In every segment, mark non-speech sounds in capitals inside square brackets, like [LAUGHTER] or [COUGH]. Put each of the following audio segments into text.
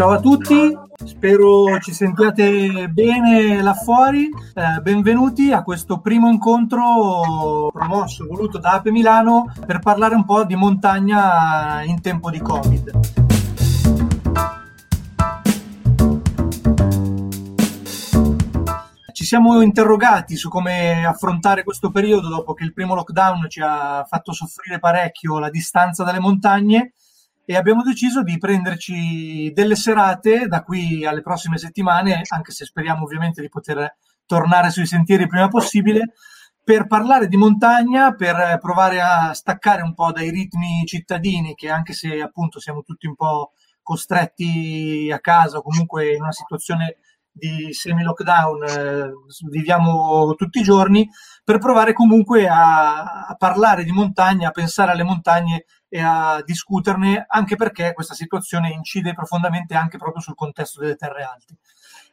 ciao a tutti, spero ci sentiate bene là fuori. Eh, benvenuti a questo primo incontro promosso, voluto da Ape Milano per parlare un po' di montagna in tempo di Covid. Ci siamo interrogati su come affrontare questo periodo dopo che il primo lockdown ci ha fatto soffrire parecchio la distanza dalle montagne e abbiamo deciso di prenderci delle serate da qui alle prossime settimane, anche se speriamo ovviamente di poter tornare sui sentieri il prima possibile, per parlare di montagna, per provare a staccare un po' dai ritmi cittadini, che anche se appunto siamo tutti un po' costretti a casa o comunque in una situazione di semi-lockdown eh, viviamo tutti i giorni, per provare comunque a, a parlare di montagna, a pensare alle montagne e a discuterne, anche perché questa situazione incide profondamente anche proprio sul contesto delle terre alte.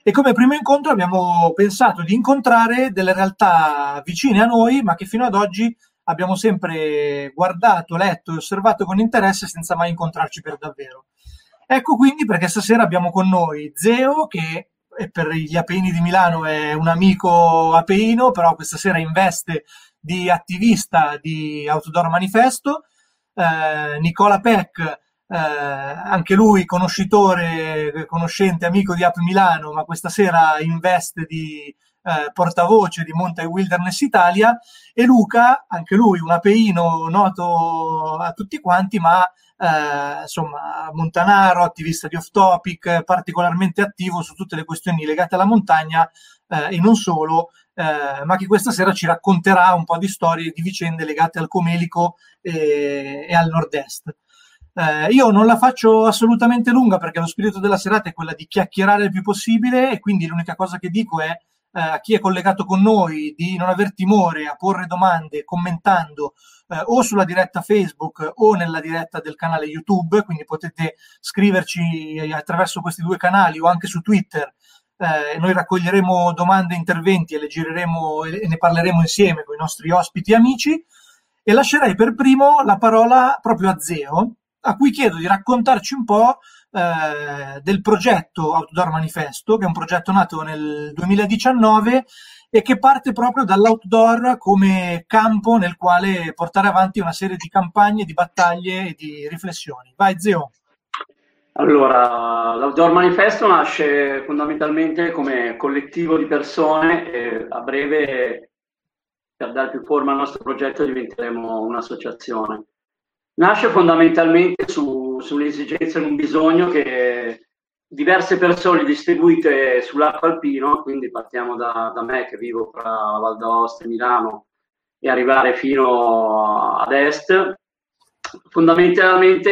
E come primo incontro abbiamo pensato di incontrare delle realtà vicine a noi, ma che fino ad oggi abbiamo sempre guardato, letto e osservato con interesse senza mai incontrarci per davvero. Ecco quindi perché stasera abbiamo con noi Zeo, che per gli Apeini di Milano è un amico apeino, però questa sera investe di attivista di Outdoor Manifesto, eh, Nicola Peck, eh, anche lui conoscitore, conoscente, amico di App Milano, ma questa sera in veste di eh, portavoce di Monte Wilderness Italia, e Luca, anche lui un apeino noto a tutti quanti, ma eh, insomma, montanaro, attivista di off topic, particolarmente attivo su tutte le questioni legate alla montagna eh, e non solo, eh, ma che questa sera ci racconterà un po' di storie, di vicende legate al Comelico e, e al nord-est. Eh, io non la faccio assolutamente lunga perché lo spirito della serata è quella di chiacchierare il più possibile e quindi l'unica cosa che dico è eh, a chi è collegato con noi di non aver timore a porre domande commentando eh, o sulla diretta Facebook o nella diretta del canale YouTube, quindi potete scriverci attraverso questi due canali o anche su Twitter eh, noi raccoglieremo domande e interventi e le gireremo e ne parleremo insieme con i nostri ospiti e amici. E lascerei per primo la parola proprio a Zeo, a cui chiedo di raccontarci un po' eh, del progetto Outdoor Manifesto, che è un progetto nato nel 2019 e che parte proprio dall'outdoor come campo nel quale portare avanti una serie di campagne, di battaglie e di riflessioni. Vai Zeo. Allora, l'Outdoor Manifesto nasce fondamentalmente come collettivo di persone e a breve, per dare più forma al nostro progetto, diventeremo un'associazione. Nasce fondamentalmente su, sull'esigenza e un bisogno che diverse persone distribuite sull'arco alpino, quindi partiamo da, da me che vivo tra Val d'Aosta e Milano e arrivare fino ad est, fondamentalmente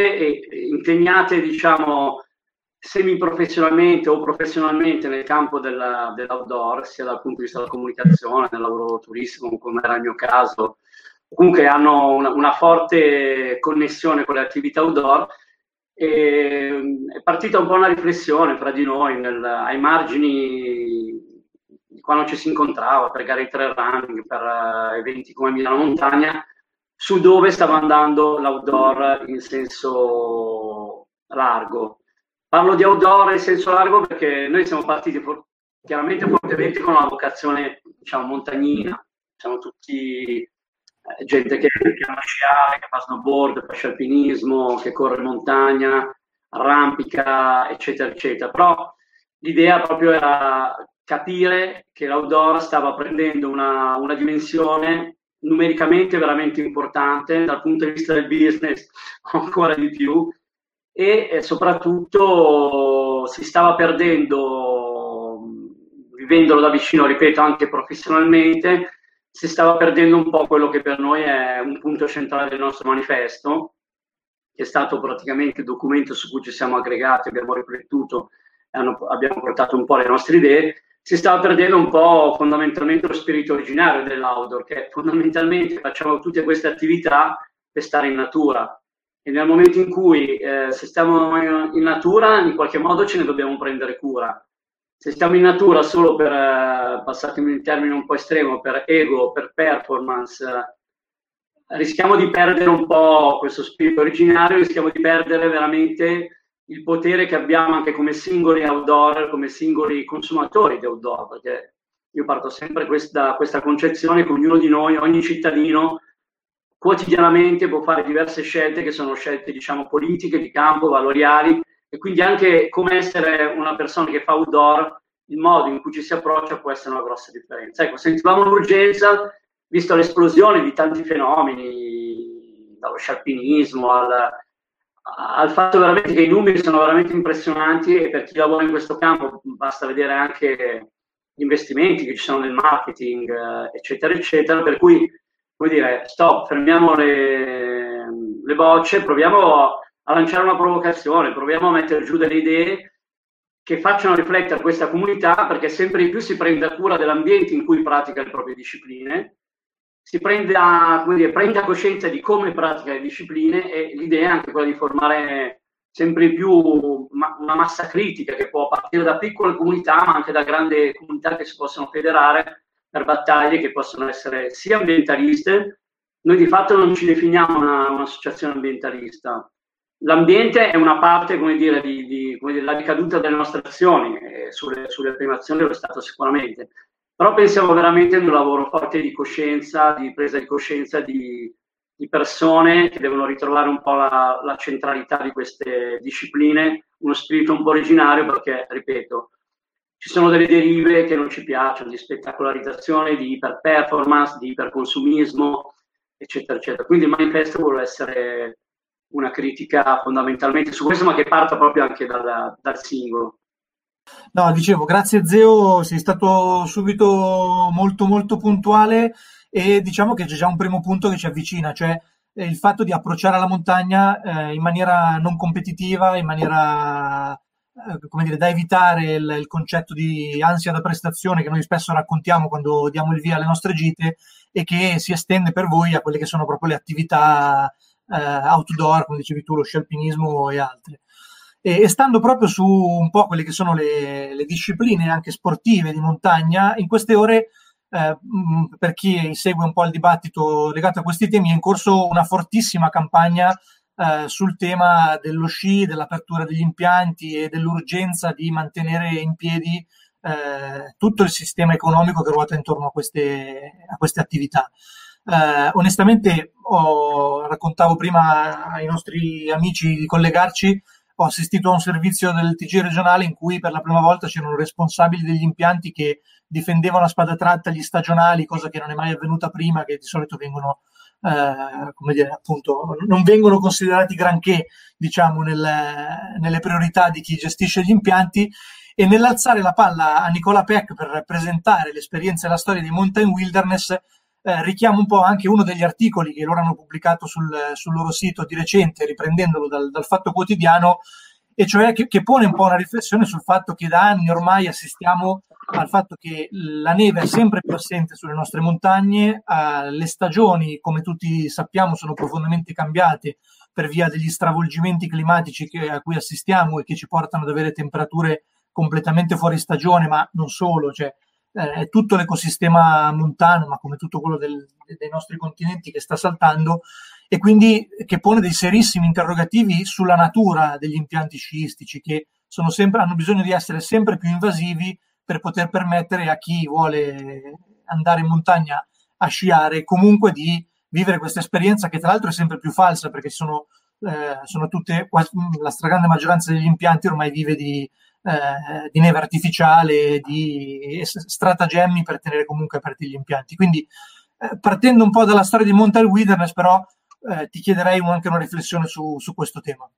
impegnate, diciamo, semi-professionalmente o professionalmente nel campo della, dell'outdoor, sia dal punto di vista della comunicazione, del lavoro turistico, come era il mio caso, comunque hanno una, una forte connessione con le attività outdoor. E, è partita un po' una riflessione fra di noi nel, ai margini di quando ci si incontrava per gare trail running, per uh, eventi come Milano Montagna, su dove stava andando l'outdoor in senso largo. Parlo di outdoor in senso largo perché noi siamo partiti chiaramente fortemente con una vocazione, diciamo, montagnina. Siamo tutti eh, gente che, che ama sciare, che fa snowboard, fa alpinismo, che corre in montagna, arrampica, eccetera, eccetera. Però l'idea proprio era capire che l'outdoor stava prendendo una, una dimensione numericamente veramente importante, dal punto di vista del business [LAUGHS] ancora di più, e eh, soprattutto si stava perdendo, vivendolo da vicino, ripeto, anche professionalmente, si stava perdendo un po' quello che per noi è un punto centrale del nostro manifesto, che è stato praticamente il documento su cui ci siamo aggregati, abbiamo riflettuto e abbiamo portato un po' le nostre idee, si stava perdendo un po' fondamentalmente lo spirito originario dell'outdoor, che fondamentalmente facciamo tutte queste attività per stare in natura. E nel momento in cui eh, se stiamo in natura, in qualche modo ce ne dobbiamo prendere cura. Se stiamo in natura solo per, eh, passatemi in termine un po' estremo, per ego, per performance, eh, rischiamo di perdere un po' questo spirito originario, rischiamo di perdere veramente il potere che abbiamo anche come singoli outdoor, come singoli consumatori di outdoor, perché io parto sempre da questa concezione che ognuno di noi, ogni cittadino, quotidianamente può fare diverse scelte che sono scelte, diciamo, politiche, di campo, valoriali, e quindi anche come essere una persona che fa outdoor, il modo in cui ci si approccia può essere una grossa differenza. Ecco, sentivamo l'urgenza, visto l'esplosione di tanti fenomeni, dallo scialpinismo al, al fatto veramente che i numeri sono veramente impressionanti e per chi lavora in questo campo basta vedere anche gli investimenti che ci sono nel marketing, eh, eccetera, eccetera, per cui, come dire, stop, fermiamo le, le bocce, proviamo a lanciare una provocazione, proviamo a mettere giù delle idee che facciano riflettere questa comunità perché sempre di più si prenda cura dell'ambiente in cui pratica le proprie discipline si prenda, dire, prenda coscienza di come pratica le discipline e l'idea è anche quella di formare sempre più ma, una massa critica che può partire da piccole comunità ma anche da grandi comunità che si possono federare per battaglie che possono essere sia ambientaliste, noi di fatto non ci definiamo una, un'associazione ambientalista, l'ambiente è una parte come dire, di, di come dire, la ricaduta delle nostre azioni, e sulle, sulle prime azioni lo è stato sicuramente, però pensiamo veramente ad un lavoro forte di coscienza, di presa di coscienza di, di persone che devono ritrovare un po' la, la, centralità di queste discipline, uno spirito un po' originario perché, ripeto, ci sono delle derive che non ci piacciono, di spettacolarizzazione, di iperperformance, di iperconsumismo, eccetera, eccetera. Quindi il manifesto vuole essere una critica fondamentalmente su questo, ma che parta proprio anche dal, dal singolo. No, dicevo, grazie Zeo, sei stato subito molto molto puntuale e diciamo che c'è già un primo punto che ci avvicina, cioè eh, il fatto di approcciare la montagna eh, in maniera non competitiva, in maniera eh, come dire, da evitare il, il, concetto di ansia da prestazione che noi spesso raccontiamo quando diamo il via alle nostre gite e che si estende per voi a quelle che sono proprio le attività outdoor, come dicevi tu, lo sci alpinismo e altre. E, e, stando proprio su un po' quelle che sono le, le discipline anche sportive di montagna, in queste ore, eh, per chi segue un po' il dibattito legato a questi temi, è in corso una fortissima campagna eh, sul tema dello sci, dell'apertura degli impianti e dell'urgenza di mantenere in piedi eh, tutto il sistema economico che ruota intorno a queste, a queste attività. Eh, onestamente, ho, raccontavo prima ai nostri amici di collegarci, ho assistito a un servizio del TG regionale in cui per la prima volta c'erano responsabili degli impianti che difendevano a spada tratta gli stagionali, cosa che non è mai avvenuta prima, che di solito vengono, eh, come dire, appunto, non vengono considerati granché, diciamo, nel, nelle priorità di chi gestisce gli impianti. E nell'alzare la palla a Nicola Peck per presentare l'esperienza e la storia di Mountain Wilderness, eh, richiamo un po' anche uno degli articoli che loro hanno pubblicato sul, sul loro sito di recente, riprendendolo dal, dal Fatto Quotidiano, e cioè che, che, pone un po' una riflessione sul fatto che da anni ormai assistiamo al fatto che la neve è sempre più assente sulle nostre montagne, eh, le stagioni, come tutti sappiamo, sono profondamente cambiate per via degli stravolgimenti climatici che, a cui assistiamo e che ci portano ad avere temperature completamente fuori stagione, ma non solo, cioè eh, tutto l'ecosistema montano, ma come tutto quello del, dei nostri continenti che sta saltando e quindi che pone dei serissimi interrogativi sulla natura degli impianti sciistici che sempre, hanno bisogno di essere sempre più invasivi per poter permettere a chi vuole andare in montagna a sciare comunque di vivere questa esperienza che tra l'altro è sempre più falsa perché sono, eh, sono tutte, la stragrande maggioranza degli impianti ormai vive di, eh, di neve artificiale, di stratagemmi per tenere comunque aperti gli impianti. Quindi eh, partendo un po' dalla storia di Montal Wilderness, però eh, ti chiederei anche una riflessione su, su, questo tema.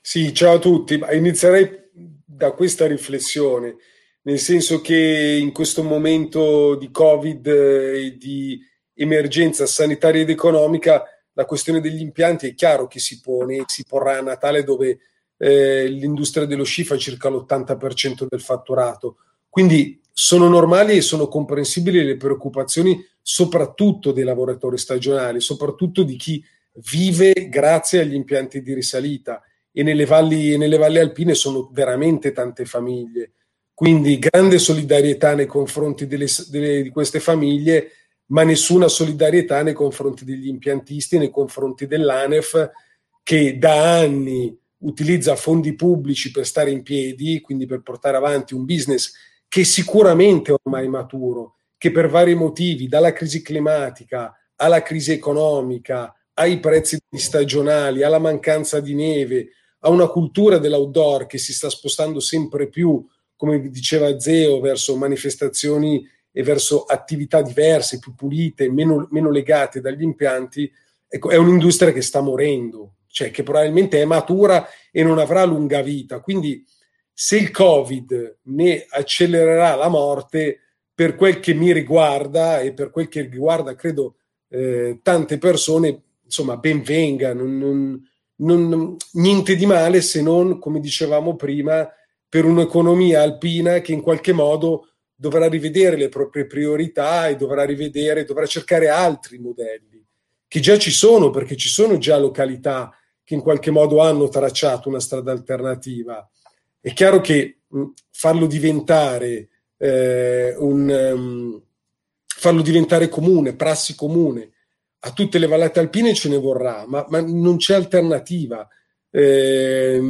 Sì, ciao a tutti. Inizierei da questa riflessione, nel senso che in questo momento di Covid e di emergenza sanitaria ed economica, la questione degli impianti è chiaro che si pone, si porrà a Natale dove eh, l'industria dello sci fa circa l'80% del fatturato. Quindi sono normali e sono comprensibili le preoccupazioni soprattutto dei lavoratori stagionali, soprattutto di chi vive grazie agli impianti di risalita e nelle valli, nelle valli alpine sono veramente tante famiglie. Quindi grande solidarietà nei confronti delle, delle, di queste famiglie, ma nessuna solidarietà nei confronti degli impiantisti, nei confronti dell'ANEF che da anni utilizza fondi pubblici per stare in piedi, quindi per portare avanti un business che sicuramente è ormai maturo, che per vari motivi, dalla crisi climatica alla crisi economica, ai prezzi stagionali, alla mancanza di neve, a una cultura dell'outdoor che si sta spostando sempre più, come diceva Zeo, verso manifestazioni e verso attività diverse, più pulite, meno, meno legate dagli impianti, ecco, è un'industria che sta morendo, cioè che probabilmente è matura e non avrà lunga vita. Quindi se il Covid ne accelererà la morte, per quel che mi riguarda e per quel che riguarda, credo, eh, tante persone, insomma, ben venga, non, non, non, niente di male se non, come dicevamo prima, per un'economia alpina che in qualche modo dovrà rivedere le proprie priorità e dovrà rivedere, dovrà cercare altri modelli che già ci sono, perché ci sono già località che in qualche modo hanno tracciato una strada alternativa. È chiaro che mh, farlo diventare eh, un, um, farlo diventare comune, prassi comune a tutte le vallate alpine ce ne vorrà, ma, ma non c'è alternativa. Eh,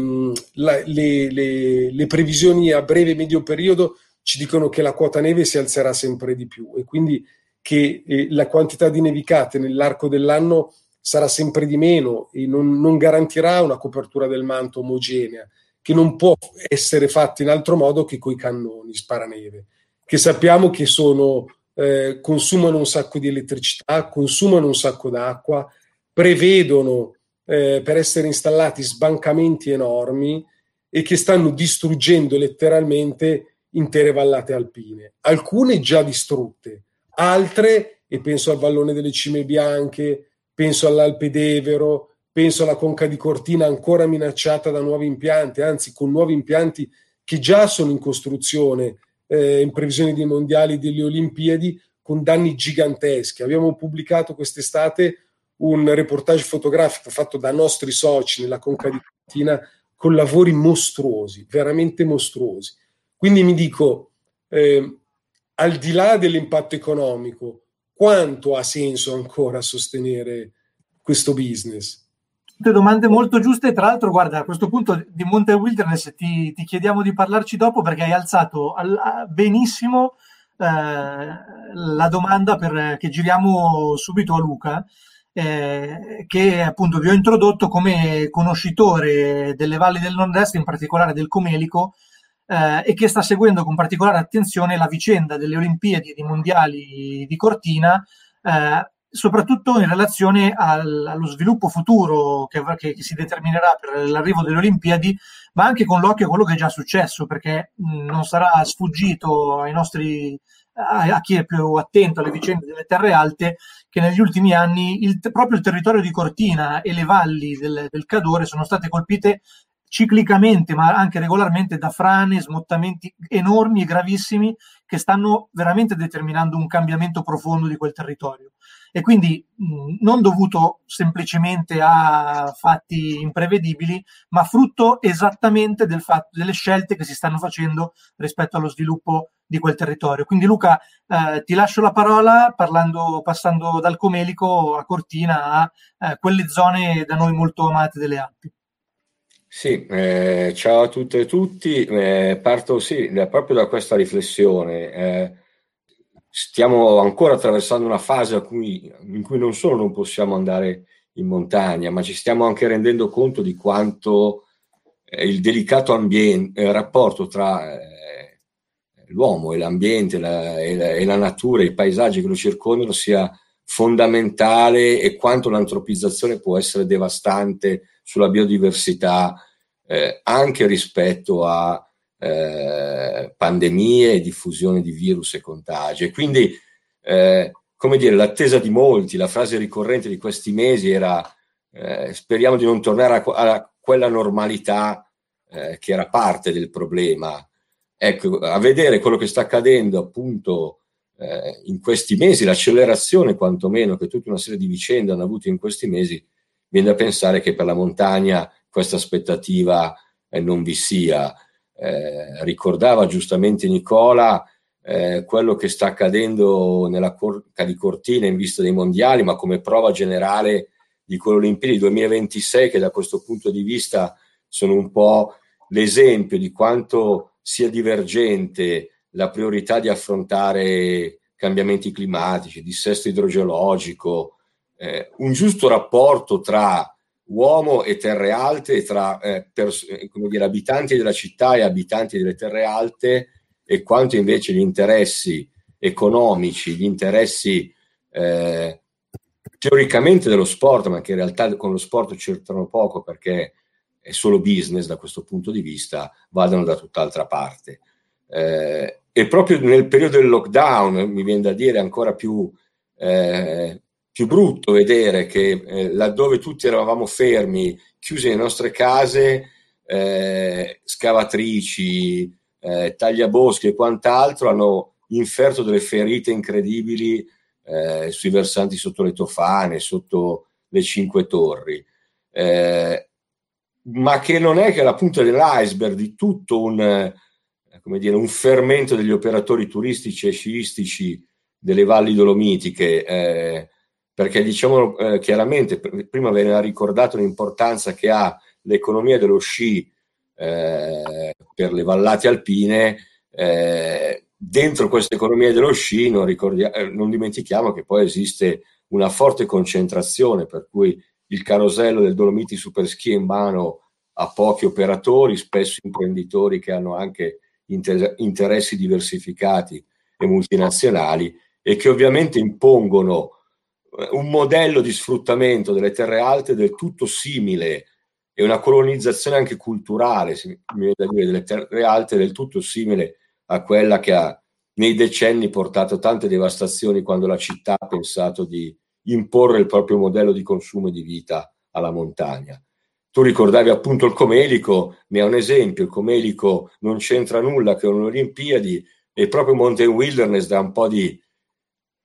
la, le, le, le, previsioni a breve e medio periodo ci dicono che la quota neve si alzerà sempre di più e quindi che eh, la quantità di nevicate nell'arco dell'anno sarà sempre di meno e non, non, garantirà una copertura del manto omogenea, che non può essere fatta in altro modo che coi cannoni sparaneve, che sappiamo che sono, eh, consumano un sacco di elettricità, consumano un sacco d'acqua, prevedono eh, per essere installati sbancamenti enormi e che stanno distruggendo letteralmente intere vallate alpine, alcune già distrutte, altre, e penso al vallone delle Cime Bianche, penso all'Alpe d'Evero, penso alla Conca di Cortina ancora minacciata da nuovi impianti, anzi con nuovi impianti che già sono in costruzione eh, in previsione dei mondiali e delle Olimpiadi con danni giganteschi. Abbiamo pubblicato quest'estate un reportage fotografico fatto da nostri soci nella Conca di Cortina con lavori mostruosi, veramente mostruosi. Quindi mi dico, eh, al di là dell'impatto economico, quanto ha senso ancora sostenere questo business? Tutte domande molto giuste. Tra l'altro, guarda, a questo punto di Monte Wilderness ti, ti chiediamo di parlarci dopo perché hai alzato al, benissimo eh, la domanda per, che giriamo subito a Luca. Eh, che appunto vi ho introdotto come conoscitore delle valli del nord-est, in particolare del Comelico, eh, e che sta seguendo con particolare attenzione la vicenda delle Olimpiadi e dei mondiali di Cortina, eh, soprattutto in relazione al, allo sviluppo futuro che, che, che, si determinerà per l'arrivo delle Olimpiadi, ma anche con l'occhio a quello che è già successo, perché mh, non sarà sfuggito ai nostri a, chi è più attento alle vicende delle terre alte che negli ultimi anni il, proprio il territorio di Cortina e le valli del, del Cadore sono state colpite ciclicamente, ma anche regolarmente da frane, smottamenti enormi e gravissimi che stanno veramente determinando un cambiamento profondo di quel territorio. E quindi mh, non dovuto semplicemente a fatti imprevedibili, ma frutto esattamente del fatto, delle scelte che si stanno facendo rispetto allo sviluppo di quel territorio. Quindi Luca, eh, ti lascio la parola parlando, passando dal Comelico a Cortina a eh, quelle zone da noi molto amate delle Alpi. Sì, eh, ciao a tutte e tutti. Eh, parto sì, da, proprio da questa riflessione. Eh, stiamo ancora attraversando una fase cui, in cui non solo non possiamo andare in montagna, ma ci stiamo anche rendendo conto di quanto eh, il delicato ambiente, il rapporto tra eh, l'uomo e l'ambiente la, e, la, e la natura, i paesaggi che lo circondano sia fondamentale e quanto l'antropizzazione può essere devastante sulla biodiversità eh, anche rispetto a eh, pandemie diffusione di virus e contagi. Quindi, eh, come dire, l'attesa di molti, la frase ricorrente di questi mesi era eh, speriamo di non tornare a, a quella normalità eh, che era parte del problema. Ecco, a vedere quello che sta accadendo appunto eh, in questi mesi, l'accelerazione quantomeno che tutta una serie di vicende hanno avuto in questi mesi, viene da pensare che per la montagna questa aspettativa eh, non vi sia. Eh, ricordava giustamente Nicola eh, quello che sta accadendo nella Corca di Cortina in vista dei mondiali, ma come prova generale di quelle Olimpiadi 2026 che da questo punto di vista sono un po' l'esempio di quanto sia divergente la priorità di affrontare cambiamenti climatici, dissesto idrogeologico, eh, un giusto rapporto tra uomo e terre alte, tra eh, pers- eh, dire, abitanti della città e abitanti delle terre alte, e quanto invece gli interessi economici, gli interessi eh, teoricamente dello sport, ma che in realtà con lo sport c'entrano poco perché è solo business da questo punto di vista, vadano da tutt'altra parte. Eh, e proprio nel periodo del lockdown, mi viene da dire ancora più, eh, più brutto vedere che eh, laddove tutti eravamo fermi, chiusi nelle nostre case, eh, scavatrici, eh, tagliaboschi e quant'altro hanno inferto delle ferite incredibili eh, sui versanti sotto le tofane, sotto le cinque torri. Eh, ma che non è che la punta dell'iceberg di tutto un, eh, dire, un fermento degli operatori turistici e sciistici delle valli dolomitiche, eh, perché diciamo eh, chiaramente, prima veniva ricordato l'importanza che ha l'economia dello sci eh, per le vallate alpine, eh, dentro questa economia dello sci non, eh, non dimentichiamo che poi esiste una forte concentrazione, per cui il carosello del Dolomiti Super Ski in mano a pochi operatori, spesso imprenditori che hanno anche inter- interessi diversificati e multinazionali e che ovviamente impongono un modello di sfruttamento delle terre alte del tutto simile e una colonizzazione anche culturale, se mi viene da dire, delle terre alte del tutto simile a quella che ha nei decenni portato tante devastazioni quando la città ha pensato di imporre il proprio modello di consumo e di vita alla montagna. Tu ricordavi appunto il Comelico, ne è un esempio, il Comelico non c'entra nulla che con le Olimpiadi e proprio Mountain Wilderness da un po' di,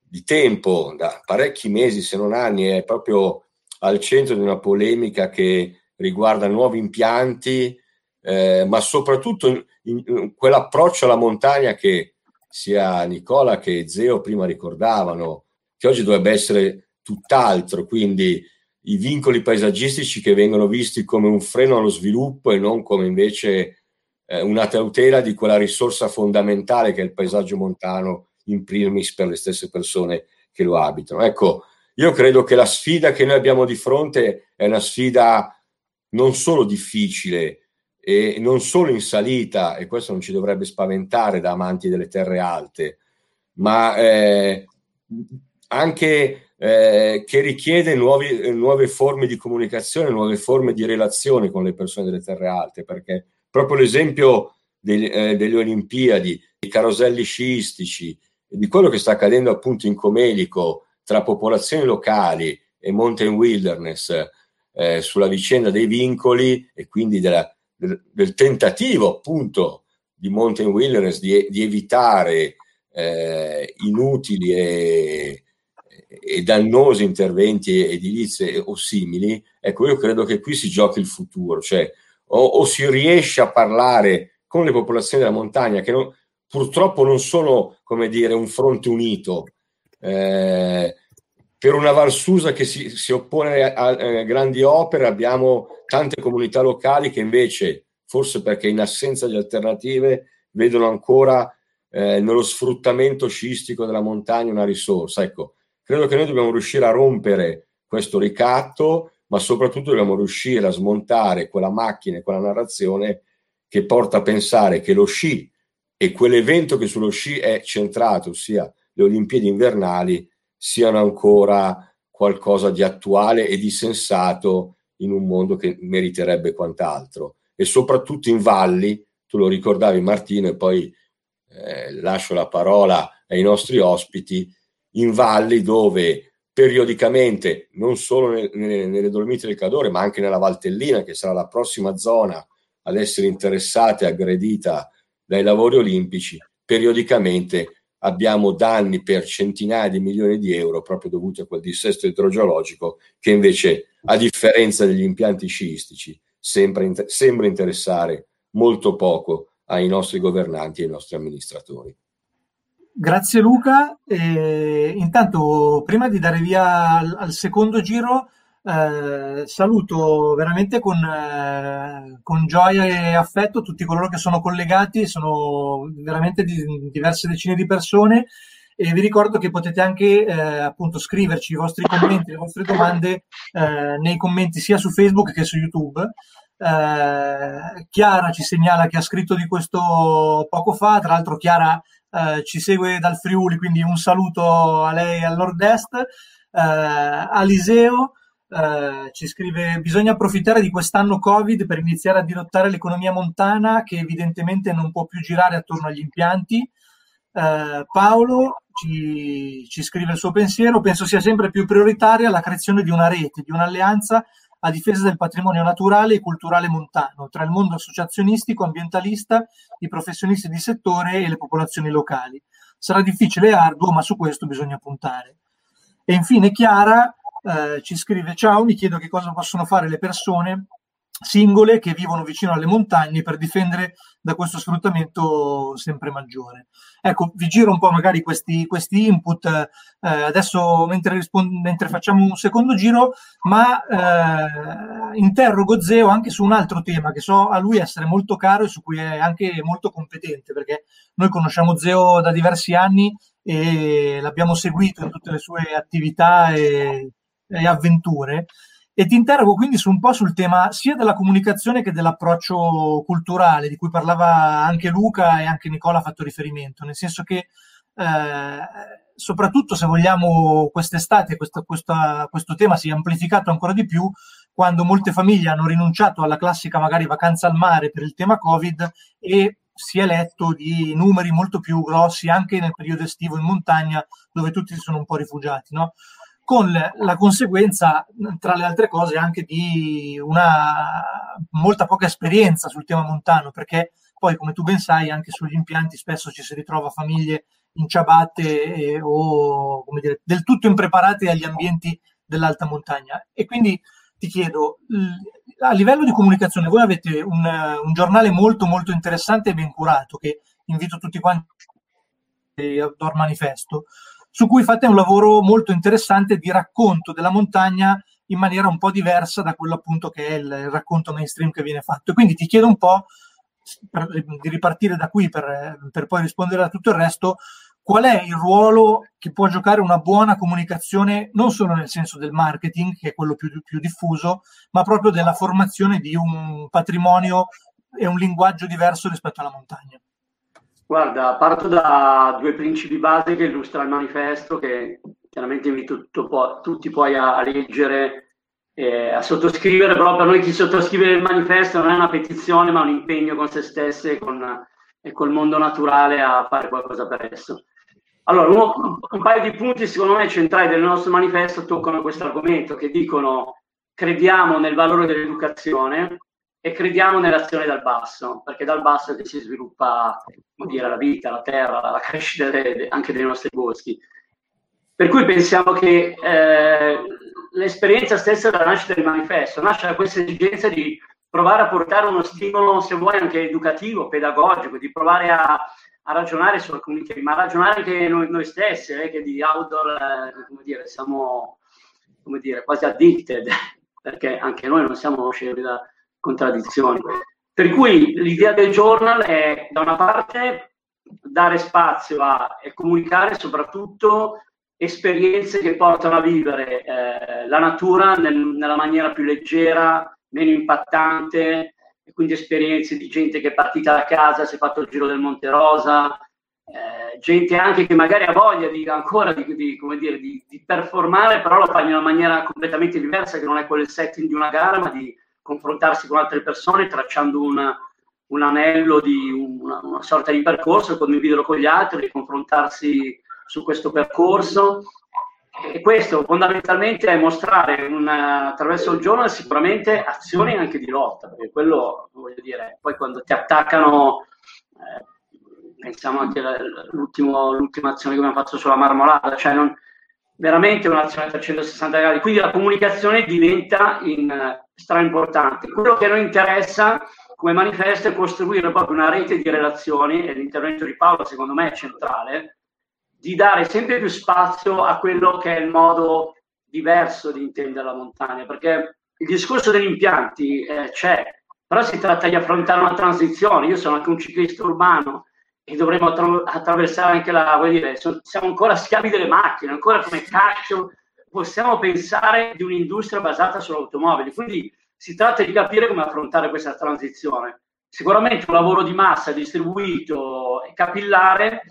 di tempo, da parecchi mesi se non anni, è proprio al centro di una polemica che riguarda nuovi impianti, eh, ma soprattutto in, in, quell'approccio alla montagna che sia Nicola che Zeo prima ricordavano, che oggi dovrebbe essere tutt'altro, quindi i vincoli paesaggistici che vengono visti come un freno allo sviluppo e non come invece eh, una tutela di quella risorsa fondamentale che è il paesaggio montano in primis per le stesse persone che lo abitano. Ecco, io credo che la sfida che noi abbiamo di fronte è una sfida non solo difficile e non solo in salita, e questo non ci dovrebbe spaventare da amanti delle terre alte, ma eh, anche eh, che richiede nuovi, nuove forme di comunicazione, nuove forme di relazione con le persone delle terre alte, perché proprio l'esempio degli, eh, delle Olimpiadi, dei caroselli sciistici, di quello che sta accadendo appunto in Comelico tra popolazioni locali e mountain wilderness eh, sulla vicenda dei vincoli e quindi della, del, del, tentativo appunto di mountain wilderness di, di evitare eh, inutili e, e dannosi interventi edilizi o simili, ecco, io credo che qui si giochi il futuro, cioè o, o si riesce a parlare con le popolazioni della montagna che non, purtroppo non sono, come dire, un fronte unito. Eh, per una Valsusa che si, si oppone a, a, a, grandi opere abbiamo tante comunità locali che invece, forse perché in assenza di alternative, vedono ancora eh, nello sfruttamento sciistico della montagna una risorsa. Ecco, Credo che noi dobbiamo riuscire a rompere questo ricatto, ma soprattutto dobbiamo riuscire a smontare quella macchina e quella narrazione che porta a pensare che lo sci e quell'evento che sullo sci è centrato, ossia le Olimpiadi invernali, siano ancora qualcosa di attuale e di sensato in un mondo che meriterebbe quant'altro. E soprattutto in valli, tu lo ricordavi Martino, e poi eh, lascio la parola ai nostri ospiti, in valli dove periodicamente, non solo nelle, nelle Dolomiti del Cadore, ma anche nella Valtellina, che sarà la prossima zona ad essere interessata e aggredita dai lavori olimpici, periodicamente abbiamo danni per centinaia di milioni di euro proprio dovuti a quel dissesto idrogeologico che invece, a differenza degli impianti sciistici, sembra, sembra interessare molto poco ai nostri governanti e ai nostri amministratori. Grazie Luca. E intanto, prima di dare via al, al secondo giro, eh, saluto veramente con, eh, con, gioia e affetto tutti coloro che sono collegati, sono veramente di, diverse decine di persone e vi ricordo che potete anche eh, appunto scriverci i vostri commenti, le vostre domande eh, nei commenti sia su Facebook che su YouTube. Eh, Chiara ci segnala che ha scritto di questo poco fa, tra l'altro Chiara ci segue dal Friuli, quindi un saluto a lei al nord-est. Aliseo eh, ci scrive bisogna approfittare di quest'anno Covid per iniziare a dirottare l'economia montana che evidentemente non può più girare attorno agli impianti. Eh, Paolo ci, ci, scrive il suo pensiero, penso sia sempre più prioritaria la creazione di una rete, di un'alleanza a difesa del patrimonio naturale e culturale montano tra il mondo associazionistico, ambientalista, i professionisti di settore e le popolazioni locali. Sarà difficile e arduo, ma su questo bisogna puntare. E infine Chiara eh, ci scrive ciao, mi chiedo che cosa possono fare le persone singole che vivono vicino alle montagne per difendere da questo sfruttamento sempre maggiore. Ecco, vi giro un po' magari questi, questi input eh, adesso mentre, rispond- mentre, facciamo un secondo giro, ma eh, interrogo Zeo anche su un altro tema che so a lui essere molto caro e su cui è anche molto competente, perché noi conosciamo Zeo da diversi anni e l'abbiamo seguito in tutte le sue attività e, e avventure. E ti interrogo quindi su un po' sul tema sia della comunicazione che dell'approccio culturale, di cui parlava anche Luca e anche Nicola ha fatto riferimento, nel senso che eh, soprattutto se vogliamo quest'estate questo, questa, questo tema si è amplificato ancora di più quando molte famiglie hanno rinunciato alla classica magari vacanza al mare per il tema Covid e si è letto di numeri molto più grossi anche nel periodo estivo in montagna dove tutti si sono un po' rifugiati. No? Con la conseguenza, tra le altre cose, anche di una molta poca esperienza sul tema montano, perché poi, come tu ben sai, anche sugli impianti spesso ci si ritrova famiglie in ciabatte eh, o come dire, del tutto impreparate agli ambienti dell'alta montagna. E quindi ti chiedo, a livello di comunicazione, voi avete un, un giornale molto molto interessante e ben curato, che invito tutti quanti a Outdoor Manifesto su cui fate un lavoro molto interessante di racconto della montagna in maniera un po' diversa da quello appunto che è il, il racconto mainstream che viene fatto. Quindi ti chiedo un po' per, di ripartire da qui per, per poi rispondere a tutto il resto, qual è il ruolo che può giocare una buona comunicazione, non solo nel senso del marketing, che è quello più, più, diffuso, ma proprio della formazione di un patrimonio e un linguaggio diverso rispetto alla montagna. Guarda, parto da due principi base che illustra il manifesto, che chiaramente invito tutto, tutti poi a, a leggere e a sottoscrivere, però per noi chi sottoscrive il manifesto non è una petizione, ma un impegno con se stessi e con, e col mondo naturale a fare qualcosa per esso. Allora, uno, un paio di punti secondo me centrali del nostro manifesto toccano questo argomento, che dicono crediamo nel valore dell'educazione, e crediamo nell'azione dal basso, perché dal basso è che si sviluppa dire, la vita, la terra, la crescita anche dei nostri boschi. Per cui pensiamo che eh, l'esperienza stessa della nascita del manifesto nasce da questa esigenza di provare a portare uno stimolo, se vuoi, anche educativo, pedagogico, di provare a, a ragionare su alcuni temi, ma ragionare anche noi, noi stessi, eh, che di outdoor, eh, come dire, siamo come dire, quasi addicted, [LAUGHS] perché anche noi non siamo scemi da contraddizioni. Per cui l'idea del journal è da una parte dare spazio a e comunicare soprattutto esperienze che portano a vivere eh, la natura nel, nella maniera più leggera, meno impattante, e quindi esperienze di gente che è partita da casa, si è fatto il giro del Monte Rosa, eh, gente anche che magari ha voglia di, ancora di, di, dire, di, performare, però lo fa in una maniera completamente diversa, che non è quel setting di una gara, ma di confrontarsi con altre persone tracciando una, un anello di una, una, sorta di percorso, condividerlo con gli altri, confrontarsi su questo percorso. E questo fondamentalmente è mostrare una, attraverso il giorno sicuramente azioni anche di lotta, perché quello voglio dire, poi quando ti attaccano, eh, pensiamo anche all'ultima azione che abbiamo fatto sulla marmolata, cioè non, veramente un'azione a 360 gradi, quindi la comunicazione diventa in, stra importante. Quello che noi interessa come manifesto è costruire proprio una rete di relazioni, e l'intervento di Paolo secondo me è centrale, di dare sempre più spazio a quello che è il modo diverso di intendere la montagna, perché il discorso degli impianti eh, c'è, però si tratta di affrontare una transizione. Io sono anche un ciclista urbano e dovremmo attra- attraversare anche la, vuol dire, siamo ancora schiavi delle macchine, ancora come cacchio possiamo pensare di un'industria basata sull'automobile. Quindi si tratta di capire come affrontare questa transizione. Sicuramente un lavoro di massa distribuito e capillare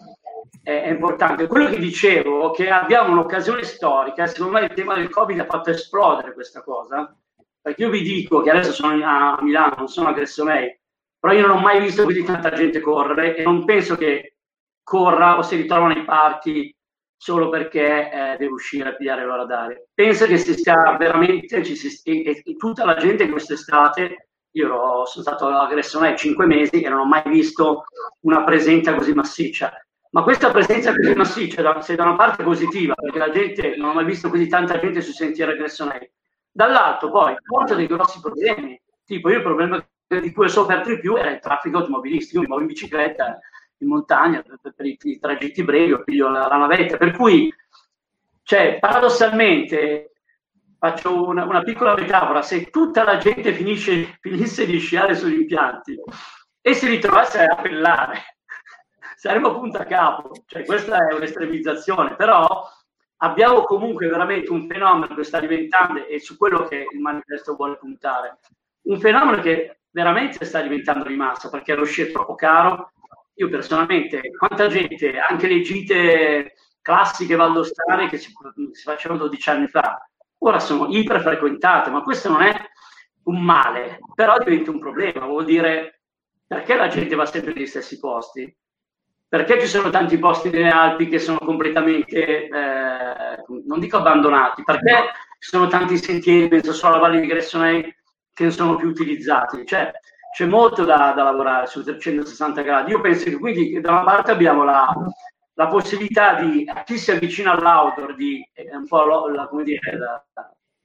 è importante. Quello che dicevo, che abbiamo un'occasione storica, secondo me il tema del Covid ha fatto esplodere questa cosa, perché io vi dico che adesso sono a Milano, non sono a Gressomei, però io non ho mai visto così tanta gente correre e non penso che corra o si ritrova nei parchi solo perché eh, deve uscire a pigliare l'ora d'aria. Penso che si stia veramente, ci si, e, e, tutta la gente quest'estate, io ero, sono stato a Gressomei cinque mesi e non ho mai visto una presenza così massiccia ma questa presenza così massiccia, se da una parte positiva, perché la gente non ha mai visto così tanta gente sui sentieri aggressionari, dall'altro poi porta dei grossi problemi. Tipo, io il problema di cui ho sofferto di più era il traffico automobilistico. Mi muovo in bicicletta in montagna per, per i, i, tragitti brevi, ho piglio la, la, navetta. Per cui, cioè, paradossalmente, faccio una, una, piccola metafora: se tutta la gente finisce, finisse di sciare sugli impianti e si ritrovasse a appellare [LAUGHS] saremo punto a capo. Cioè, questa è un'estremizzazione, però abbiamo comunque veramente un fenomeno che sta diventando, e su quello che il manifesto vuole puntare, un fenomeno che veramente sta diventando di massa perché lo sci è troppo caro. Io personalmente, quanta gente, anche le gite classiche valdostane che si, si facevano 12 anni fa, ora sono iperfrequentate, ma questo non è un male, però diventa un problema, vuol dire perché la gente va sempre negli stessi posti? perché ci sono tanti posti nelle Alpi che sono completamente, eh, non dico abbandonati, perché ci sono tanti sentieri, penso solo alla Valle di Gressonei, che sono più utilizzati. Cioè, c'è molto da, da, lavorare su 360 gradi. Io penso che quindi da una parte abbiamo la, la possibilità di, a chi si avvicina all'outdoor, di un po' la, la, come dire, la,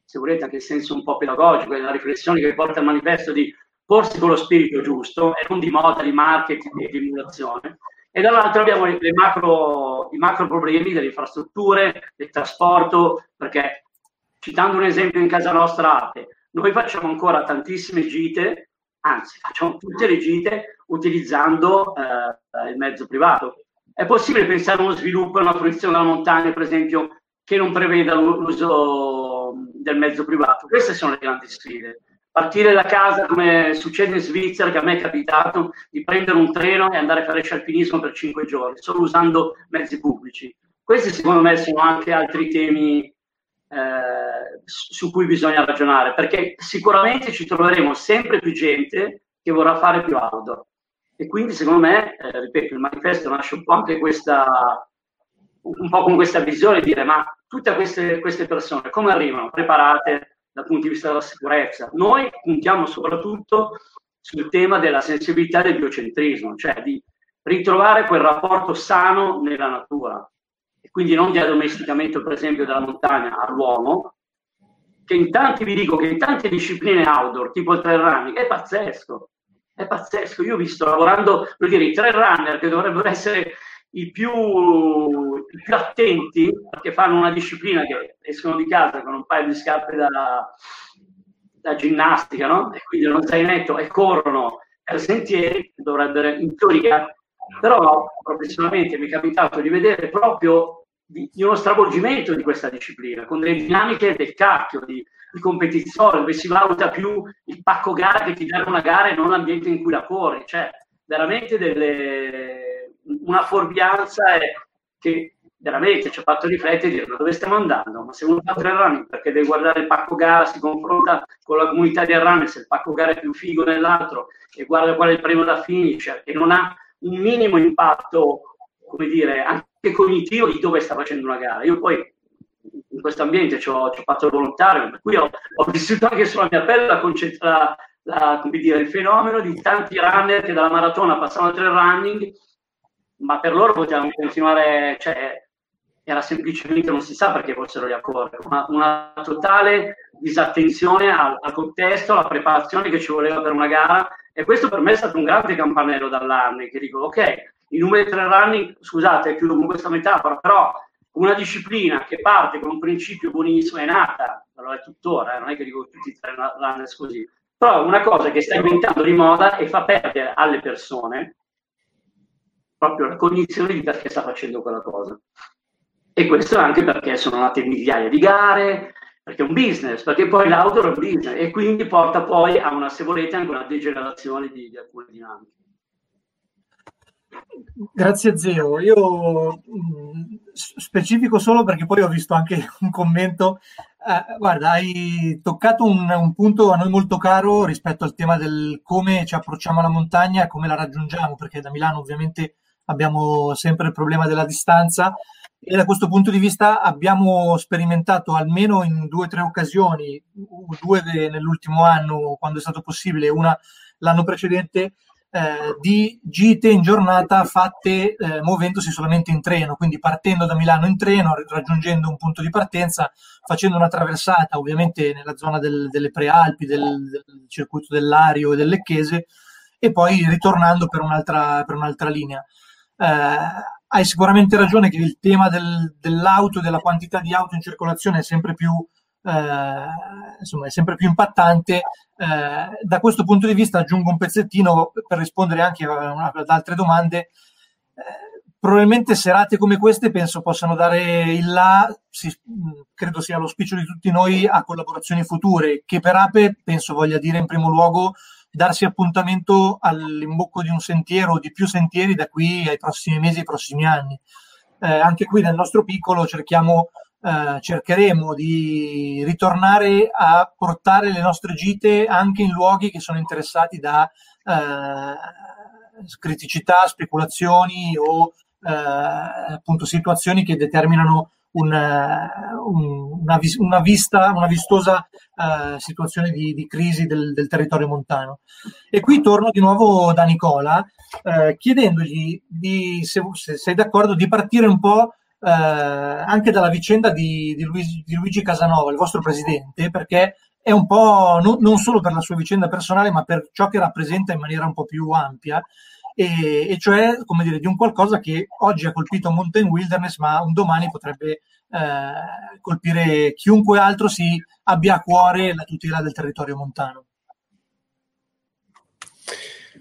se volete anche il senso un po' pedagogico, la riflessione che porta al manifesto di porsi con lo spirito giusto e non di moda, di marketing e di emulazione e dall'altro abbiamo macro, i macro problemi delle infrastrutture, del trasporto, perché citando un esempio in casa nostra, noi facciamo ancora tantissime gite, anzi facciamo tutte le gite utilizzando eh, il mezzo privato. È possibile pensare a uno sviluppo e una fruizione della montagna, per esempio, che non preveda l'uso del mezzo privato? Queste sono le grandi sfide partire da casa come succede in Svizzera, che a me è capitato, di prendere un treno e andare a fare scialpinismo per cinque giorni, solo usando mezzi pubblici. Questi secondo me sono anche altri temi eh, su cui bisogna ragionare, perché sicuramente ci troveremo sempre più gente che vorrà fare più outdoor. E quindi secondo me, eh, ripeto, il manifesto nasce un po' anche questa, un po' con questa visione di dire ma tutte queste, queste persone come arrivano? Preparate, dal punto di vista della sicurezza. Noi puntiamo soprattutto sul tema della sensibilità del biocentrismo, cioè di ritrovare quel rapporto sano nella natura quindi non di addomesticamento, per esempio, della montagna all'uomo, che in tanti, vi dico che in tante discipline outdoor, tipo il trail running, è pazzesco, è pazzesco. Io ho visto lavorando, voglio dire, i trail runner che dovrebbero essere i più, i più, attenti perché fanno una disciplina che escono di casa con un paio di scarpe da, da ginnastica, no? E quindi non zainetto e corrono per sentieri, dovrebbero in teoria, però professionalmente mi è capitato di vedere proprio di, di uno stravolgimento di questa disciplina, con delle dinamiche del cacchio, di, di competizione, dove si valuta più il pacco gara che ti dà una gara e non l'ambiente in cui la corri, cioè veramente delle una fuorvianza che veramente ci ha fatto riflettere e dire ma dove stiamo andando? Ma se uno fa tre running perché deve guardare il pacco gara, si confronta con la comunità di running, se il pacco gara è più figo nell'altro e guarda qual è il premio da finisher e non ha un minimo impatto, come dire, anche cognitivo di dove sta facendo una gara. Io poi in questo ambiente ci ho, ci ho fatto il volontario, per cui ho, ho, vissuto anche sulla mia pelle la, la, la, dire, il fenomeno di tanti runner che dalla maratona passano al running ma per loro potevamo continuare, cioè era semplicemente non si sa perché fossero lì a correre, una, una totale disattenzione al, al, contesto, alla preparazione che ci voleva per una gara e questo per me è stato un grande campanello d'allarme che dico ok, i numeri tre running, scusate, chiudo con questa metafora, però una disciplina che parte con un principio buonissimo, è nata, allora è tuttora, eh, non è che dico tutti i tre runners così, però una cosa che sta diventando di moda e fa perdere alle persone proprio la cognizione di perché sta facendo quella cosa. E questo anche perché sono nate migliaia di gare, perché è un business, perché poi l'auto è un business e quindi porta poi a una, se volete, anche una degenerazione di, di alcune dinamiche. Grazie zio, io mh, specifico solo perché poi ho visto anche [LAUGHS] un commento, eh, guarda hai toccato un, un, punto a noi molto caro rispetto al tema del come ci approcciamo alla montagna e come la raggiungiamo, perché da Milano ovviamente abbiamo sempre il problema della distanza. E da questo punto di vista abbiamo sperimentato almeno in due o tre occasioni, due nell'ultimo anno quando è stato possibile, una l'anno precedente, eh, di gite in giornata fatte eh, muovendosi solamente in treno, quindi partendo da Milano in treno, raggiungendo un punto di partenza, facendo una traversata ovviamente nella zona del, delle Prealpi, del, del circuito dell'Ario e del Lecchese e poi ritornando per un'altra, per un'altra linea. Eh, hai sicuramente ragione che il tema del, dell'auto della quantità di auto in circolazione è sempre più, eh, insomma, è sempre più impattante. Eh, da questo punto di vista aggiungo un pezzettino per rispondere anche ad altre domande. Eh, probabilmente serate come queste penso possano dare il là, si, credo sia l'auspicio di tutti noi, a collaborazioni future, che per Ape penso voglia dire in primo luogo darsi appuntamento all'imbocco di un sentiero o di più sentieri da qui ai prossimi mesi, ai prossimi anni. Eh, anche qui nel nostro piccolo cerchiamo, eh, cercheremo di ritornare a portare le nostre gite anche in luoghi che sono interessati da eh, criticità, speculazioni o eh, appunto situazioni che determinano un, una, una, vista, una vistosa uh, situazione di, di crisi del, del, territorio montano. E qui torno di nuovo da Nicola, uh, chiedendogli di, se, se, sei d'accordo di partire un po' uh, anche dalla vicenda di, di, Luigi, di, Luigi, Casanova, il vostro presidente, perché è un po' non, non solo per la sua vicenda personale, ma per ciò che rappresenta in maniera un po' più ampia e, e, cioè come dire di un qualcosa che oggi ha colpito Mountain Wilderness ma un domani potrebbe eh, colpire chiunque altro si abbia a cuore la tutela del territorio montano.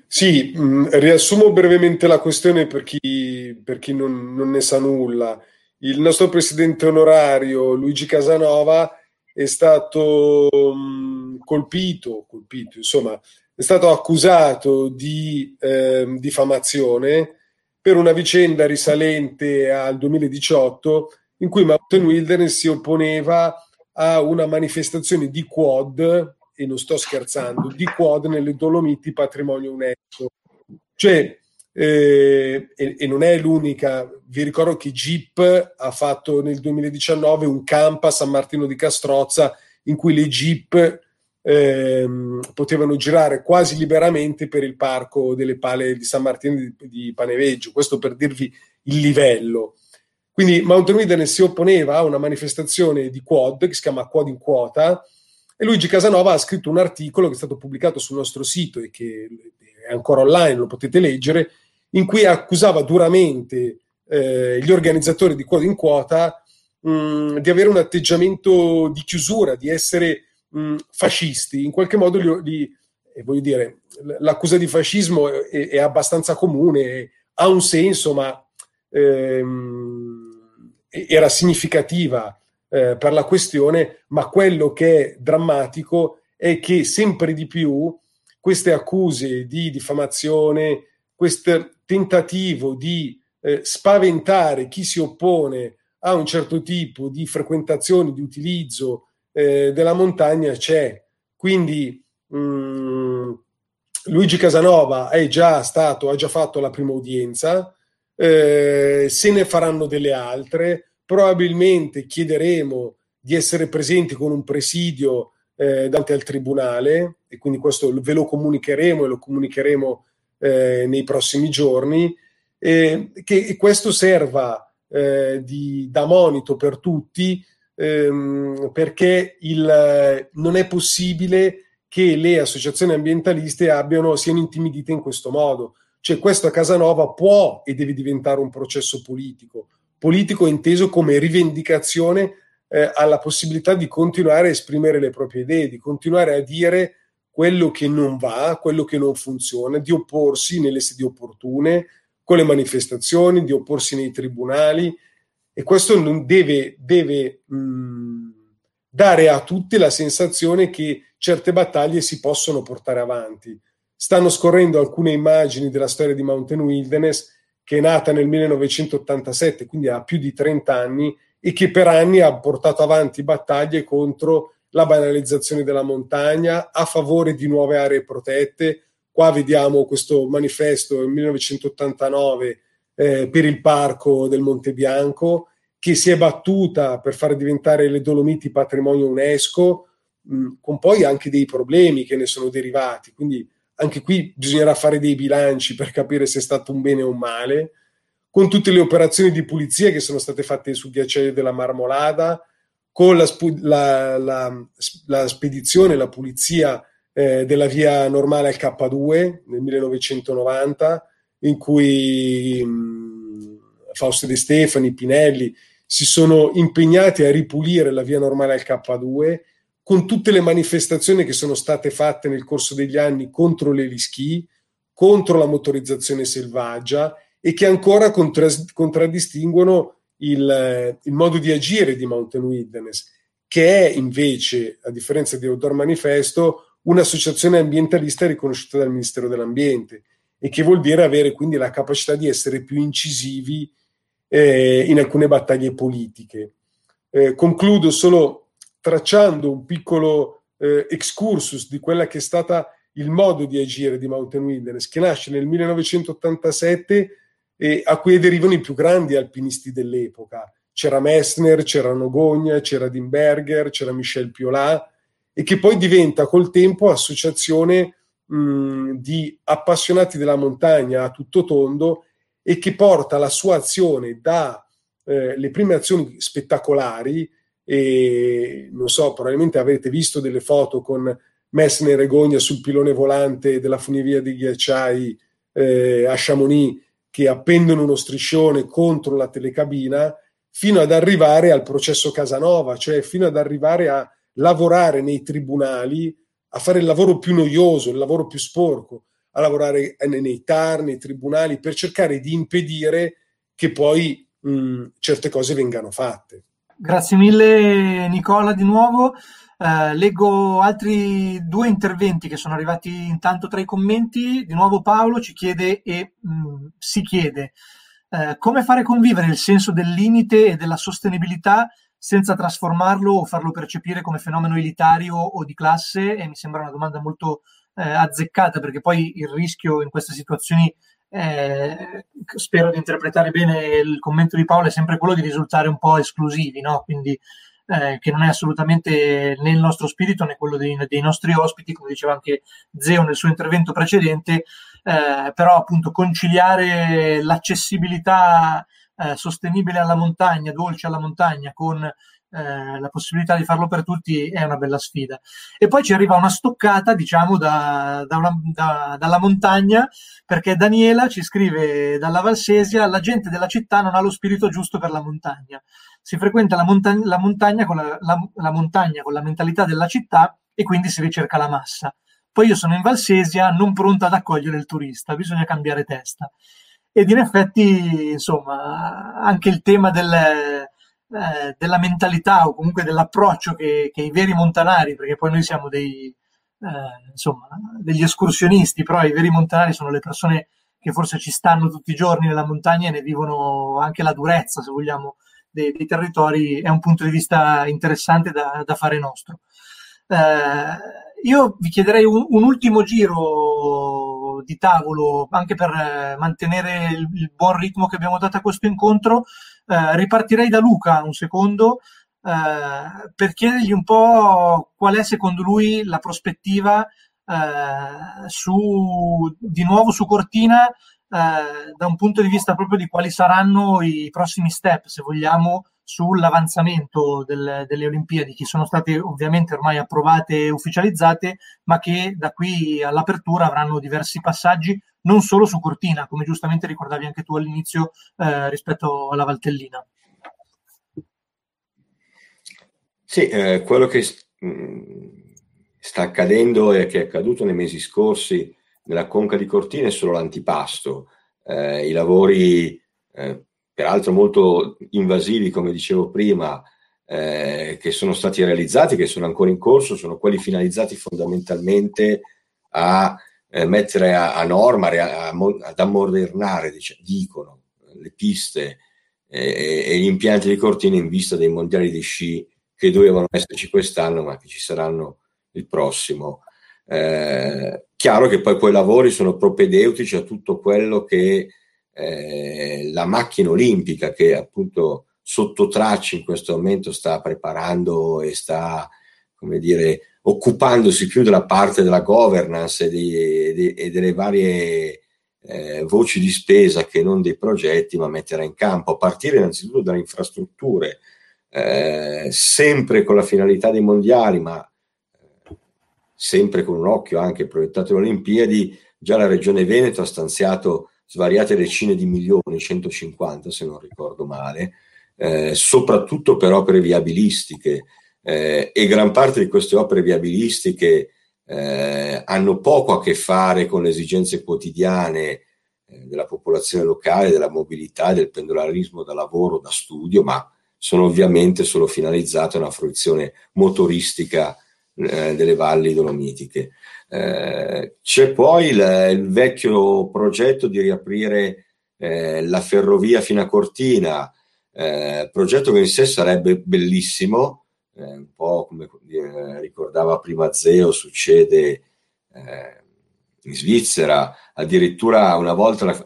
Sì, mh, mm, riassumo brevemente la questione per chi, per chi non, non, ne sa nulla. Il nostro presidente onorario Luigi Casanova è stato mm, colpito, colpito, insomma, è stato accusato di eh, diffamazione per una vicenda risalente al 2018 in cui Mountain Wilderness si opponeva a una manifestazione di quad, e non sto scherzando, di quad nelle Dolomiti Patrimonio UNESCO. Cioè, eh, e, e, non è l'unica, vi ricordo che Jeep ha fatto nel 2019 un camp a San Martino di Castrozza in cui le Jeep ehm, potevano girare quasi liberamente per il parco delle pale di San Martino di, di Paneveggio, questo per dirvi il livello. Quindi Mountain Wilderness si opponeva a una manifestazione di quad che si chiama Quad in Quota e Luigi Casanova ha scritto un articolo che è stato pubblicato sul nostro sito e che è ancora online, lo potete leggere, in cui accusava duramente eh, gli organizzatori di Quad in Quota mh, di avere un atteggiamento di chiusura, di essere mh, fascisti, in qualche modo li, li, eh, voglio dire, l'accusa di fascismo è, è abbastanza comune, ha un senso, ma ehm, era significativa eh, per la questione, ma quello che è drammatico è che sempre di più queste accuse di diffamazione, questo tentativo di eh, spaventare chi si oppone a un certo tipo di frequentazione, di utilizzo eh, della montagna c'è. Quindi mh, mm, Luigi Casanova è già stato, ha già fatto la prima udienza, eh, se ne faranno delle altre, probabilmente chiederemo di essere presenti con un presidio eh, davanti al tribunale e quindi questo ve lo comunicheremo e lo comunicheremo eh, nei prossimi giorni, che questo serva eh, di, da monito per tutti ehm, perché il, non è possibile che le associazioni ambientaliste abbiano, siano intimidite in questo modo. Cioè questo a Casanova può e deve diventare un processo politico, politico inteso come rivendicazione eh, alla possibilità di continuare a esprimere le proprie idee, di continuare a dire quello che non va, quello che non funziona, di opporsi nelle sedi opportune, con le manifestazioni, di opporsi nei tribunali e questo non deve, deve mh, dare a tutti la sensazione che certe battaglie si possono portare avanti. Stanno scorrendo alcune immagini della storia di Mountain Wilderness che è nata nel 1987, quindi ha più di 30 anni e che per anni ha portato avanti battaglie contro la banalizzazione della montagna, a favore di nuove aree protette. Qua vediamo questo manifesto del 1989 eh, per il parco del Monte Bianco, che si è battuta per far diventare le Dolomiti patrimonio UNESCO, mh, con poi anche dei problemi che ne sono derivati. Quindi anche qui bisognerà fare dei bilanci per capire se è stato un bene o un male con tutte le operazioni di pulizia che sono state fatte sul ghiacciaio della Marmolada, con la, la, la, la spedizione, la pulizia eh, della via normale al K2 nel 1990, in cui mh, Fausto De Stefani, Pinelli si sono impegnati a ripulire la via normale al K2 con tutte le manifestazioni che sono state fatte nel corso degli anni contro le lischi, contro la motorizzazione selvaggia e che ancora contras- contraddistinguono il, il, modo di agire di Mountain Wilderness, che è invece, a differenza di Outdoor Manifesto, un'associazione ambientalista riconosciuta dal Ministero dell'Ambiente e che vuol dire avere quindi la capacità di essere più incisivi eh, in alcune battaglie politiche. Eh, concludo solo tracciando un piccolo eh, excursus di quella che è stata il modo di agire di Mountain Wilderness, che nasce nel 1987 e a cui derivano i più grandi alpinisti dell'epoca. C'era Messner, c'era Nogogna, c'era Dimberger, c'era Michel Piolat e che poi diventa col tempo associazione mh, di appassionati della montagna a tutto tondo e che porta la sua azione da eh, le prime azioni spettacolari e non so, probabilmente avete visto delle foto con Messner e Gogna sul pilone volante della funivia dei ghiacciai eh, a Chamonix che appendono uno striscione contro la telecabina fino ad arrivare al processo Casanova, cioè fino ad arrivare a lavorare nei tribunali, a fare il lavoro più noioso, il lavoro più sporco, a lavorare nei TAR, nei tribunali, per cercare di impedire che poi mh, certe cose vengano fatte. Grazie mille Nicola di nuovo. Uh, leggo altri due interventi che sono arrivati intanto tra i commenti. Di nuovo Paolo ci chiede e mh, mm, si chiede uh, come fare convivere il senso del limite e della sostenibilità senza trasformarlo o farlo percepire come fenomeno elitario o di classe? E mi sembra una domanda molto uh, azzeccata perché poi il rischio in queste situazioni, eh, spero di interpretare bene il commento di Paolo, è sempre quello di risultare un po' esclusivi, no? Quindi eh, che non è assolutamente né il nostro spirito né quello dei, dei, nostri ospiti, come diceva anche Zeo nel suo intervento precedente, eh, però appunto conciliare l'accessibilità eh, sostenibile alla montagna, dolce alla montagna, con eh, la possibilità di farlo per tutti è una bella sfida. E poi ci arriva una stoccata, diciamo, da, da una, da, dalla montagna, perché Daniela ci scrive dalla Valsesia: la gente della città non ha lo spirito giusto per la montagna si frequenta la, monta- la, montagna la, la, la, montagna con la mentalità della città e quindi si ricerca la massa. Poi io sono in Valsesia, non pronta ad accogliere il turista, bisogna cambiare testa. Ed in effetti, insomma, anche il tema del, eh, della mentalità o comunque dell'approccio che, che, i veri montanari, perché poi noi siamo dei, eh, insomma, degli escursionisti, però i veri montanari sono le persone che forse ci stanno tutti i giorni nella montagna e ne vivono anche la durezza, se vogliamo, dei, dei territori è un punto di vista interessante da, da fare nostro. Eh, io vi chiederei un, un, ultimo giro di tavolo anche per mantenere il, il, buon ritmo che abbiamo dato a questo incontro. Eh, ripartirei da Luca un secondo eh, per chiedergli un po' qual è secondo lui la prospettiva eh, su, di nuovo su Cortina eh, da un punto di vista proprio di quali saranno i prossimi step, se vogliamo, sull'avanzamento del, delle Olimpiadi che sono state ovviamente ormai approvate e ufficializzate, ma che da qui all'apertura avranno diversi passaggi, non solo su Cortina, come giustamente ricordavi anche tu all'inizio eh, rispetto alla Valtellina. Sì, eh, quello che mm, sta accadendo e che è accaduto nei mesi scorsi nella conca di Cortina è solo l'antipasto. Eh, I lavori eh, peraltro molto invasivi, come dicevo prima, eh, che sono stati realizzati, che sono ancora in corso, sono quelli finalizzati fondamentalmente a eh, mettere a, a norma, a, a, ad ammodernare, dic- dicono, le piste e, e, gli impianti di Cortina in vista dei mondiali di sci che dovevano esserci quest'anno, ma che ci saranno il prossimo. Eh, chiaro che poi quei lavori sono propedeutici a tutto quello che eh, la macchina olimpica, che appunto sotto traccia in questo momento sta preparando e sta, come dire, occupandosi più della parte della governance e, di, di, e delle varie eh, voci di spesa che non dei progetti, ma metterà in campo, a partire innanzitutto dalle infrastrutture eh, sempre con la finalità dei mondiali, ma eh, sempre con un occhio anche proiettato alle Olimpiadi, già la Regione Veneto ha stanziato svariate decine di milioni, 150 se non ricordo male, eh, soprattutto per opere viabilistiche eh, e gran parte di queste opere viabilistiche eh, hanno poco a che fare con le esigenze quotidiane della popolazione locale, della mobilità, del pendolarismo da lavoro, da studio, ma sono ovviamente solo finalizzate a una fruizione motoristica eh, delle valli dolomitiche. Eh, c'è poi il, il, vecchio progetto di riaprire eh, la ferrovia fino a Cortina, eh, progetto che in sé sarebbe bellissimo, eh, un po' come eh, ricordava prima Zeo, succede in Svizzera, addirittura una volta la,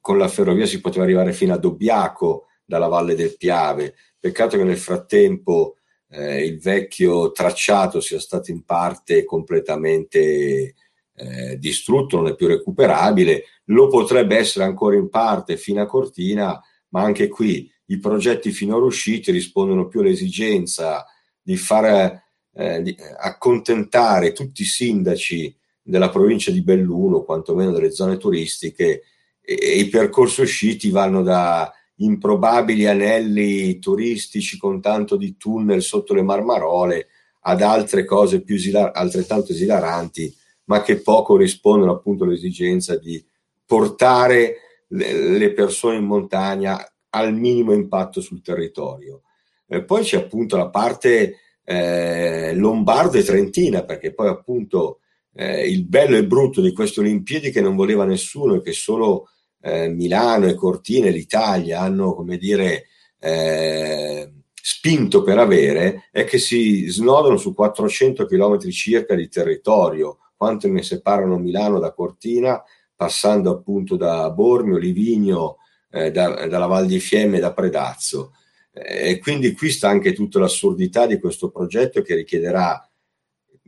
con la ferrovia si poteva arrivare fino a Dobbiaco dalla valle del Piave, Peccato che nel frattempo eh, il vecchio tracciato sia stato in parte completamente eh, distrutto, non è più recuperabile, lo potrebbe essere ancora in parte fino a Cortina, ma anche qui i progetti finora usciti rispondono più all'esigenza di far eh, di accontentare tutti i sindaci della provincia di Belluno, quantomeno delle zone turistiche, e, e i percorsi usciti vanno da improbabili anelli turistici con tanto di tunnel sotto le marmarole ad altre cose più esilar- altrettanto esilaranti, ma che poco rispondono appunto all'esigenza di portare le, persone in montagna al minimo impatto sul territorio. Eh, poi c'è appunto la parte eh, lombarda e trentina, perché poi appunto eh, il bello e brutto di queste Olimpiadi che non voleva nessuno e che solo eh, Milano e Cortina e l'Italia hanno, come dire, eh, spinto per avere è che si snodano su 400 km circa di territorio, quanto ne separano Milano da Cortina, passando appunto da Bormio, Livigno, eh, da, dalla Val di Fiemme e da Predazzo. Eh, e quindi qui sta anche tutta l'assurdità di questo progetto che richiederà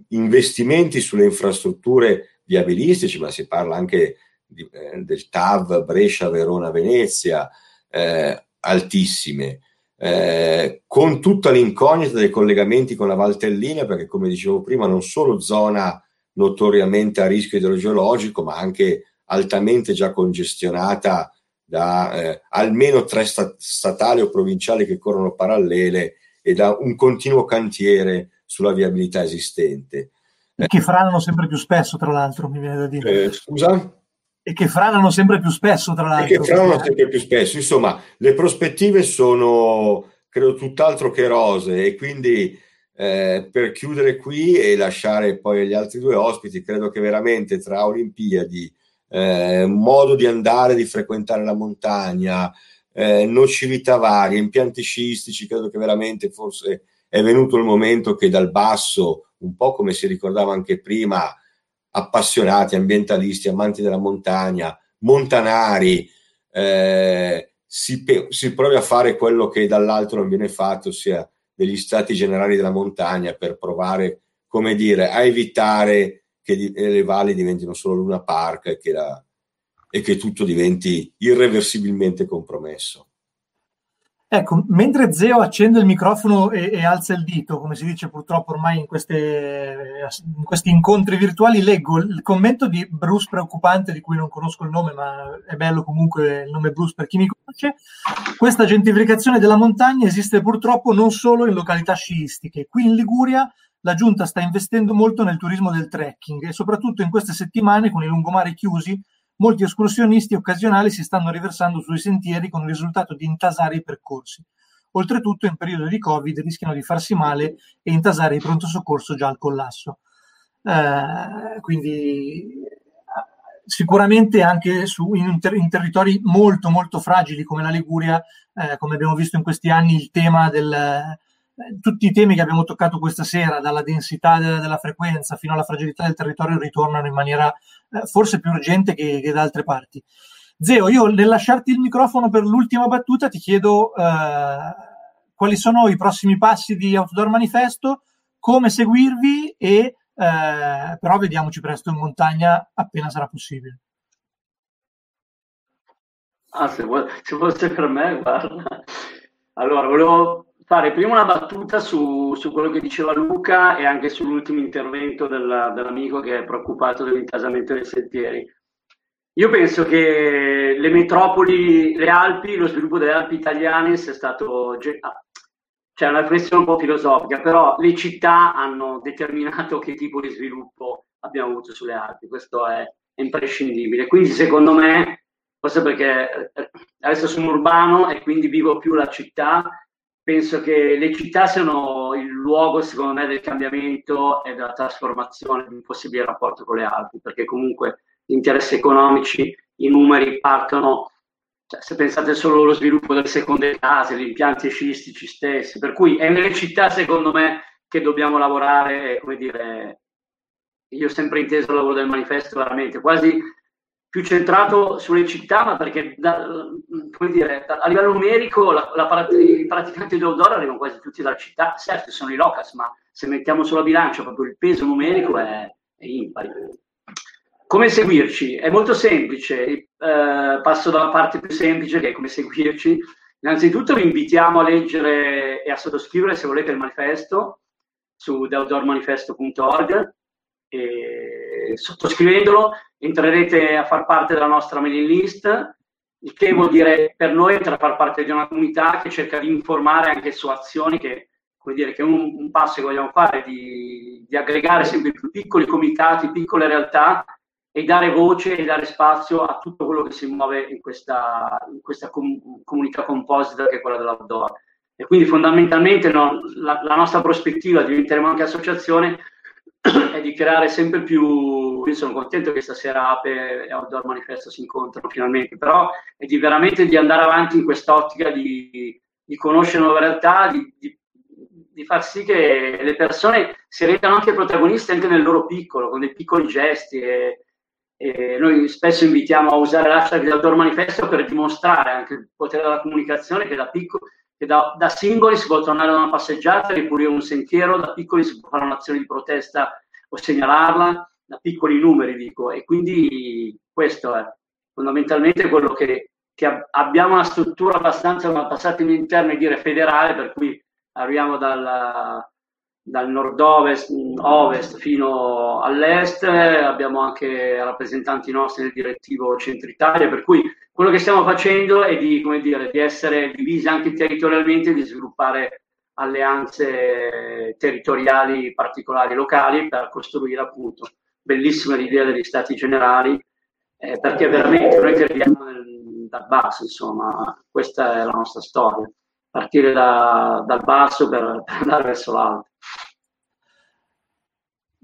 investimenti sulle infrastrutture viabilistici, ma si parla anche di, eh, del TAV Brescia, Verona, Venezia, eh, altissime, eh, con tutta l'incognita dei collegamenti con la Valtellina, perché come dicevo prima, non solo zona notoriamente a rischio idrogeologico, ma anche altamente già congestionata da eh, almeno tre stat- statali o provinciali che corrono parallele e da un continuo cantiere sulla viabilità esistente. E che franano sempre più spesso, tra l'altro, mi viene da dire. Eh, scusa? E che franano sempre più spesso, tra l'altro. E che franano sempre più spesso. Insomma, le prospettive sono, credo, tutt'altro che rose e quindi eh, per chiudere qui e lasciare poi agli altri due ospiti, credo che veramente tra Olimpiadi, eh, modo di andare, di frequentare la montagna, eh, nocività varie, impianti sciistici, credo che veramente forse è venuto il momento che dal basso, un po' come si ricordava anche prima, appassionati, ambientalisti, amanti della montagna, montanari, eh, si, si, provi a fare quello che dall'alto non viene fatto, ossia degli stati generali della montagna per provare, come dire, a evitare che le valli diventino solo Luna Park e che, la, e che tutto diventi irreversibilmente compromesso. Ecco, mentre Zeo accende il microfono e, e, alza il dito, come si dice purtroppo ormai in, queste, in, questi incontri virtuali, leggo il commento di Bruce Preoccupante, di cui non conosco il nome, ma è bello comunque il nome Bruce per chi mi conosce. Questa gentrificazione della montagna esiste purtroppo non solo in località sciistiche. Qui in Liguria la giunta sta investendo molto nel turismo del trekking e soprattutto in queste settimane con i lungomari chiusi molti escursionisti occasionali si stanno riversando sui sentieri con il risultato di intasare i percorsi. Oltretutto, in periodo di Covid rischiano di farsi male e intasare il pronto soccorso già al collasso. Eh, quindi sicuramente anche su, in, ter- in, territori molto molto fragili come la Liguria, eh, come abbiamo visto in questi anni, il tema del, tutti i temi che abbiamo toccato questa sera, dalla densità della, della frequenza fino alla fragilità del territorio, ritornano in maniera eh, forse più urgente che, che, da altre parti. Zeo, io nel lasciarti il microfono per l'ultima battuta ti chiedo eh, quali sono i prossimi passi di Outdoor Manifesto, come seguirvi e eh, però vediamoci presto in montagna appena sarà possibile. Ah, se, vuoi, se fosse per me, guarda. Allora, volevo fare prima una battuta su, su, quello che diceva Luca e anche sull'ultimo intervento della, dell'amico che è preoccupato dell'intasamento dei sentieri. Io penso che le metropoli, le Alpi, lo sviluppo delle Alpi italiane sia stato... Ah, c'è una riflessione un po' filosofica, però le città hanno determinato che tipo di sviluppo abbiamo avuto sulle Alpi, questo è imprescindibile. Quindi secondo me, forse perché eh, adesso sono urbano e quindi vivo più la città, penso che le città siano il luogo, secondo me, del cambiamento e della trasformazione di un possibile rapporto con le Alpi, perché comunque gli interessi economici, i numeri partono, cioè, se pensate solo allo sviluppo delle seconde case, gli impianti sciistici stessi, per cui è nelle città, secondo me, che dobbiamo lavorare, come dire, io ho sempre inteso il lavoro del manifesto veramente, quasi più centrato sulle città, ma perché da, come dire, a livello numerico la, la, i praticanti dell'odore arrivano quasi tutti dalla città, certo sono i locas, ma se mettiamo sulla bilancia proprio il peso numerico è, è impari. Come seguirci? È molto semplice, eh, passo dalla parte più semplice che è come seguirci. Innanzitutto vi invitiamo a leggere e a sottoscrivere se volete il manifesto su theoutdoormanifesto.org sottoscrivendolo entrerete a far parte della nostra mailing list, il che vuol dire per noi entrare a far parte di una comunità che cerca di informare anche su azioni che, come dire, che un, un passo che vogliamo fare di, di aggregare sempre più piccoli comitati, piccole realtà e dare voce e dare spazio a tutto quello che si muove in questa, in questa com- comunità composita che è quella dell'outdoor. E quindi fondamentalmente no, la, la nostra prospettiva, diventeremo anche associazione, è di creare sempre più, io sono contento che stasera Ape e Outdoor Manifesto si incontrano finalmente, però è di veramente di andare avanti in quest'ottica di, di conoscere nuove realtà, di, di, di, far sì che le persone si rendano anche protagoniste anche nel loro piccolo, con dei piccoli gesti. E, e noi spesso invitiamo a usare l'hashtag di Outdoor Manifesto per dimostrare anche il potere della comunicazione che da piccolo che da, da, singoli si può tornare da una passeggiata, ripulire un sentiero, da piccoli si può fare un'azione di protesta o segnalarla, da piccoli numeri dico, e quindi questo è fondamentalmente quello che, che abbiamo una struttura abbastanza, passatemi in termini dire federale, per cui arriviamo dalla, dal nord-ovest ovest fino all'est, abbiamo anche rappresentanti nostri nel direttivo Centro Italia, per cui quello che stiamo facendo è di, dire, di essere divisi anche territorialmente, di sviluppare alleanze territoriali particolari locali per costruire appunto bellissima l'idea degli stati generali, eh, perché veramente noi crediamo dal basso, insomma, questa è la nostra storia, partire da, dal basso per, per andare verso l'alto.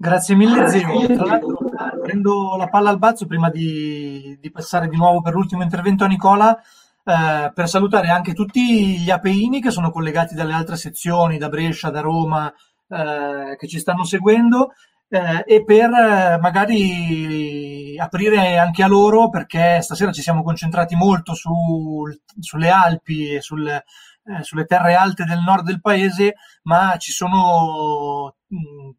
Grazie mille Zio. Tra l'altro prendo la palla al balzo prima di, di passare di nuovo per l'ultimo intervento a Nicola eh, per salutare anche tutti gli apeini che sono collegati dalle altre sezioni, da Brescia, da Roma, eh, che ci stanno seguendo eh, e per eh, magari aprire anche a loro perché stasera ci siamo concentrati molto su, sulle Alpi e sul, eh, sulle terre alte del nord del paese, ma ci sono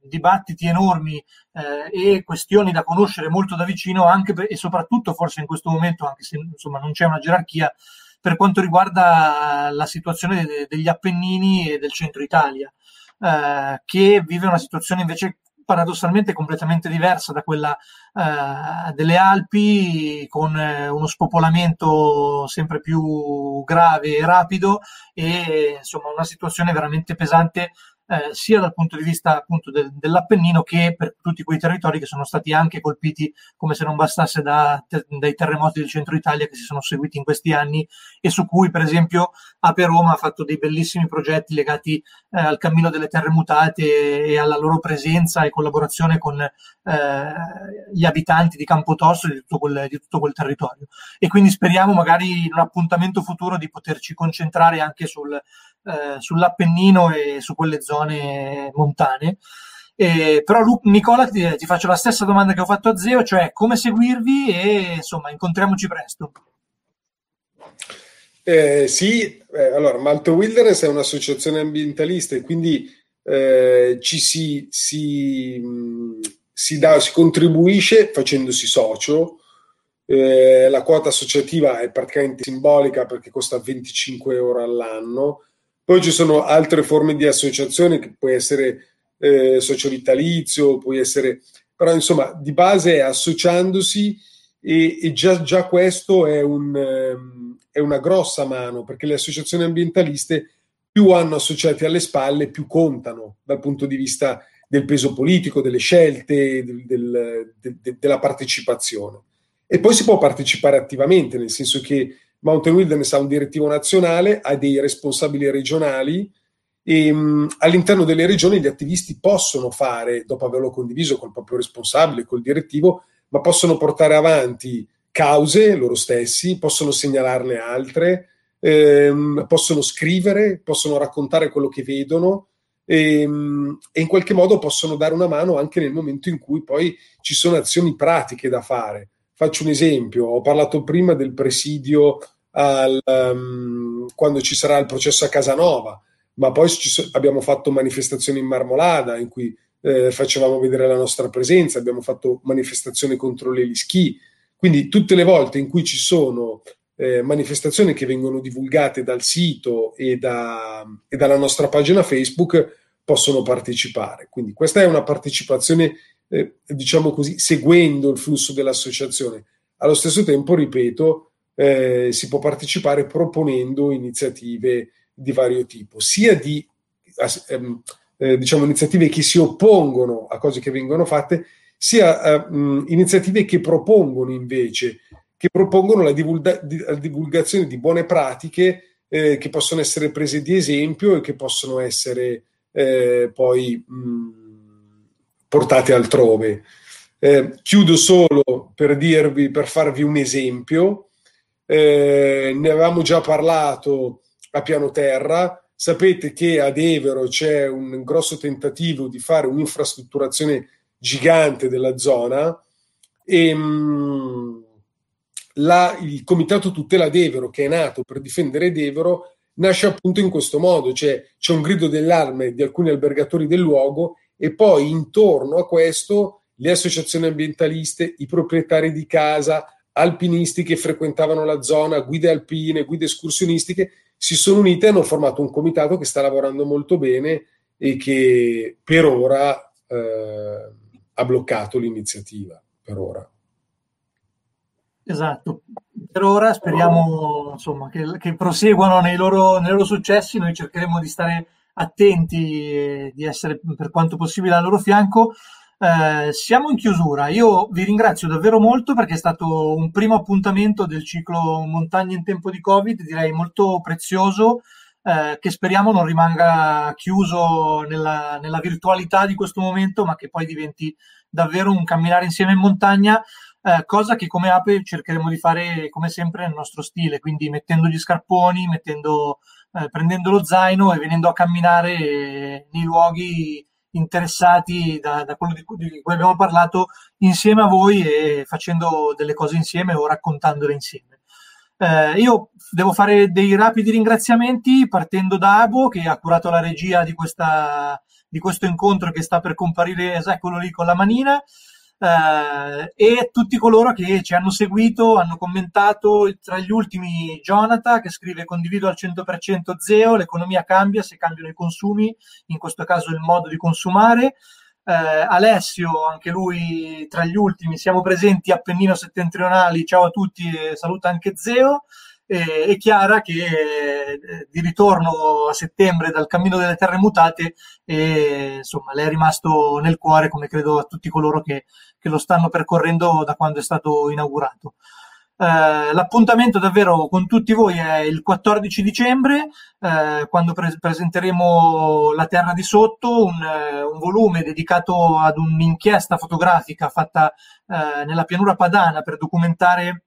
dibattiti enormi eh, e questioni da conoscere molto da vicino anche per, e soprattutto forse in questo momento, anche se insomma non c'è una gerarchia, per quanto riguarda la situazione de- degli Appennini e del centro Italia, eh, che vive una situazione invece paradossalmente completamente diversa da quella eh, delle Alpi, con eh, uno spopolamento sempre più grave e rapido e insomma una situazione veramente pesante eh, sia dal punto di vista appunto del, dell'Appennino che per tutti quei territori che sono stati anche colpiti, come se non bastasse, da, te, dai terremoti del centro Italia che si sono seguiti in questi anni e su cui per esempio Ape Roma ha fatto dei bellissimi progetti legati eh, al cammino delle terre mutate e, alla loro presenza e collaborazione con eh, gli abitanti di Campotosto e di tutto, quel, di tutto quel territorio. E quindi speriamo magari in un appuntamento futuro di poterci concentrare anche sul eh, sull'Appennino e su quelle zone montane. Eh, però Lu- Nicola ti, ti, faccio la stessa domanda che ho fatto a Zeo, cioè come seguirvi e insomma incontriamoci presto. Eh, sì, eh, allora Malto Wilderness è un'associazione ambientalista e quindi eh, ci si, si, si, dà, si contribuisce facendosi socio. Eh, la quota associativa è praticamente simbolica perché costa 25 euro all'anno poi ci sono altre forme di associazione che può essere eh, socio vitalizio, può essere, però insomma di base è associandosi e, e già, già, questo è, un, um, è una grossa mano perché le associazioni ambientaliste più hanno associati alle spalle, più contano dal punto di vista del peso politico, delle scelte, del, del, de, della partecipazione. E poi si può partecipare attivamente, nel senso che Mountain Wilderness ha un direttivo nazionale, ha dei responsabili regionali e mh, all'interno delle regioni gli attivisti possono fare, dopo averlo condiviso col proprio responsabile, col direttivo, ma possono portare avanti cause loro stessi, possono segnalarne altre, ehm, possono scrivere, possono raccontare quello che vedono e, e, in qualche modo possono dare una mano anche nel momento in cui poi ci sono azioni pratiche da fare. Faccio un esempio, ho parlato prima del presidio al, um, quando ci sarà il processo a Casanova, ma poi so, abbiamo fatto manifestazioni in Marmolada in cui eh, facevamo vedere la nostra presenza, abbiamo fatto manifestazioni contro le lischi, quindi tutte le volte in cui ci sono eh, manifestazioni che vengono divulgate dal sito e, da, e dalla nostra pagina Facebook possono partecipare. Quindi questa è una partecipazione, eh, diciamo così, seguendo il flusso dell'associazione. Allo stesso tempo, ripeto, eh, si può partecipare proponendo iniziative di vario tipo, sia di ehm, eh, diciamo, iniziative che si oppongono a cose che vengono fatte, sia eh, mh, iniziative che propongono invece, che propongono la, divulga- di, la divulgazione di buone pratiche eh, che possono essere prese di esempio e che possono essere eh, poi mh, portate altrove. Eh, chiudo solo per dirvi, per farvi un esempio eh, ne avevamo già parlato a piano terra. Sapete che ad Evero c'è un grosso tentativo di fare un'infrastrutturazione gigante della zona e mh, la, il Comitato Tutela d'Evero, che è nato per difendere Devero, nasce appunto in questo modo, cioè c'è un grido d'allarme di alcuni albergatori del luogo e poi intorno a questo le associazioni ambientaliste, i proprietari di casa, alpinisti che frequentavano la zona, guide alpine, guide escursionistiche, si sono unite e hanno formato un comitato che sta lavorando molto bene e che per ora eh, ha bloccato l'iniziativa. Per ora. Esatto, per ora speriamo insomma, che, che proseguano nei loro, nei loro successi, noi cercheremo di stare attenti e di essere per quanto possibile al loro fianco. Eh, siamo in chiusura. Io vi ringrazio davvero molto perché è stato un primo appuntamento del ciclo Montagne in tempo di Covid, direi molto prezioso, eh, che speriamo non rimanga chiuso nella, nella, virtualità di questo momento, ma che poi diventi davvero un camminare insieme in montagna. Eh, cosa che come Ape cercheremo di fare come sempre nel nostro stile, quindi mettendo gli scarponi, mettendo, eh, prendendo lo zaino e venendo a camminare nei luoghi interessati da, da quello di cui, di cui, abbiamo parlato insieme a voi e facendo delle cose insieme o raccontandole insieme. Eh, io devo fare dei rapidi ringraziamenti partendo da Abo che ha curato la regia di, questa, di questo incontro che sta per comparire, quello lì con la manina. Eh, e tutti coloro che ci hanno seguito, hanno commentato, tra gli ultimi Jonathan che scrive condivido al 100% Zeo, l'economia cambia se cambiano i consumi, in questo caso il modo di consumare. Eh, Alessio, anche lui tra gli ultimi, siamo presenti Appennino settentrionali, ciao a tutti e saluta anche Zeo e, e Chiara che eh, di ritorno a settembre dal cammino delle terre mutate e insomma le è rimasto nel cuore come credo a tutti coloro che, che lo stanno percorrendo da quando è stato inaugurato. Eh, l'appuntamento davvero con tutti voi è il 14 dicembre, eh, quando pre- presenteremo La Terra di Sotto, un, eh, un, volume dedicato ad un'inchiesta fotografica fatta eh, nella pianura padana per documentare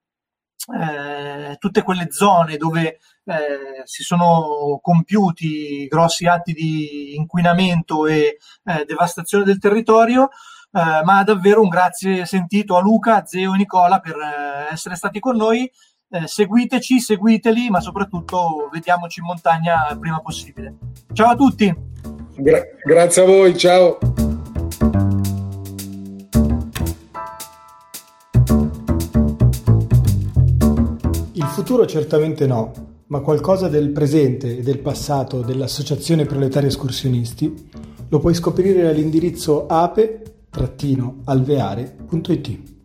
eh, tutte quelle zone dove eh, si sono compiuti grossi atti di inquinamento e eh, devastazione del territorio, eh, ma davvero un grazie sentito a Luca, a Zeo e Nicola per eh, essere stati con noi. Seguiteci, seguiteli, ma soprattutto vediamoci in montagna il prima possibile. Ciao a tutti! Gra- grazie a voi, ciao! Futuro certamente no, ma qualcosa del presente e del passato dell'Associazione Proletari Escursionisti lo puoi scoprire all'indirizzo ape-alveare.it.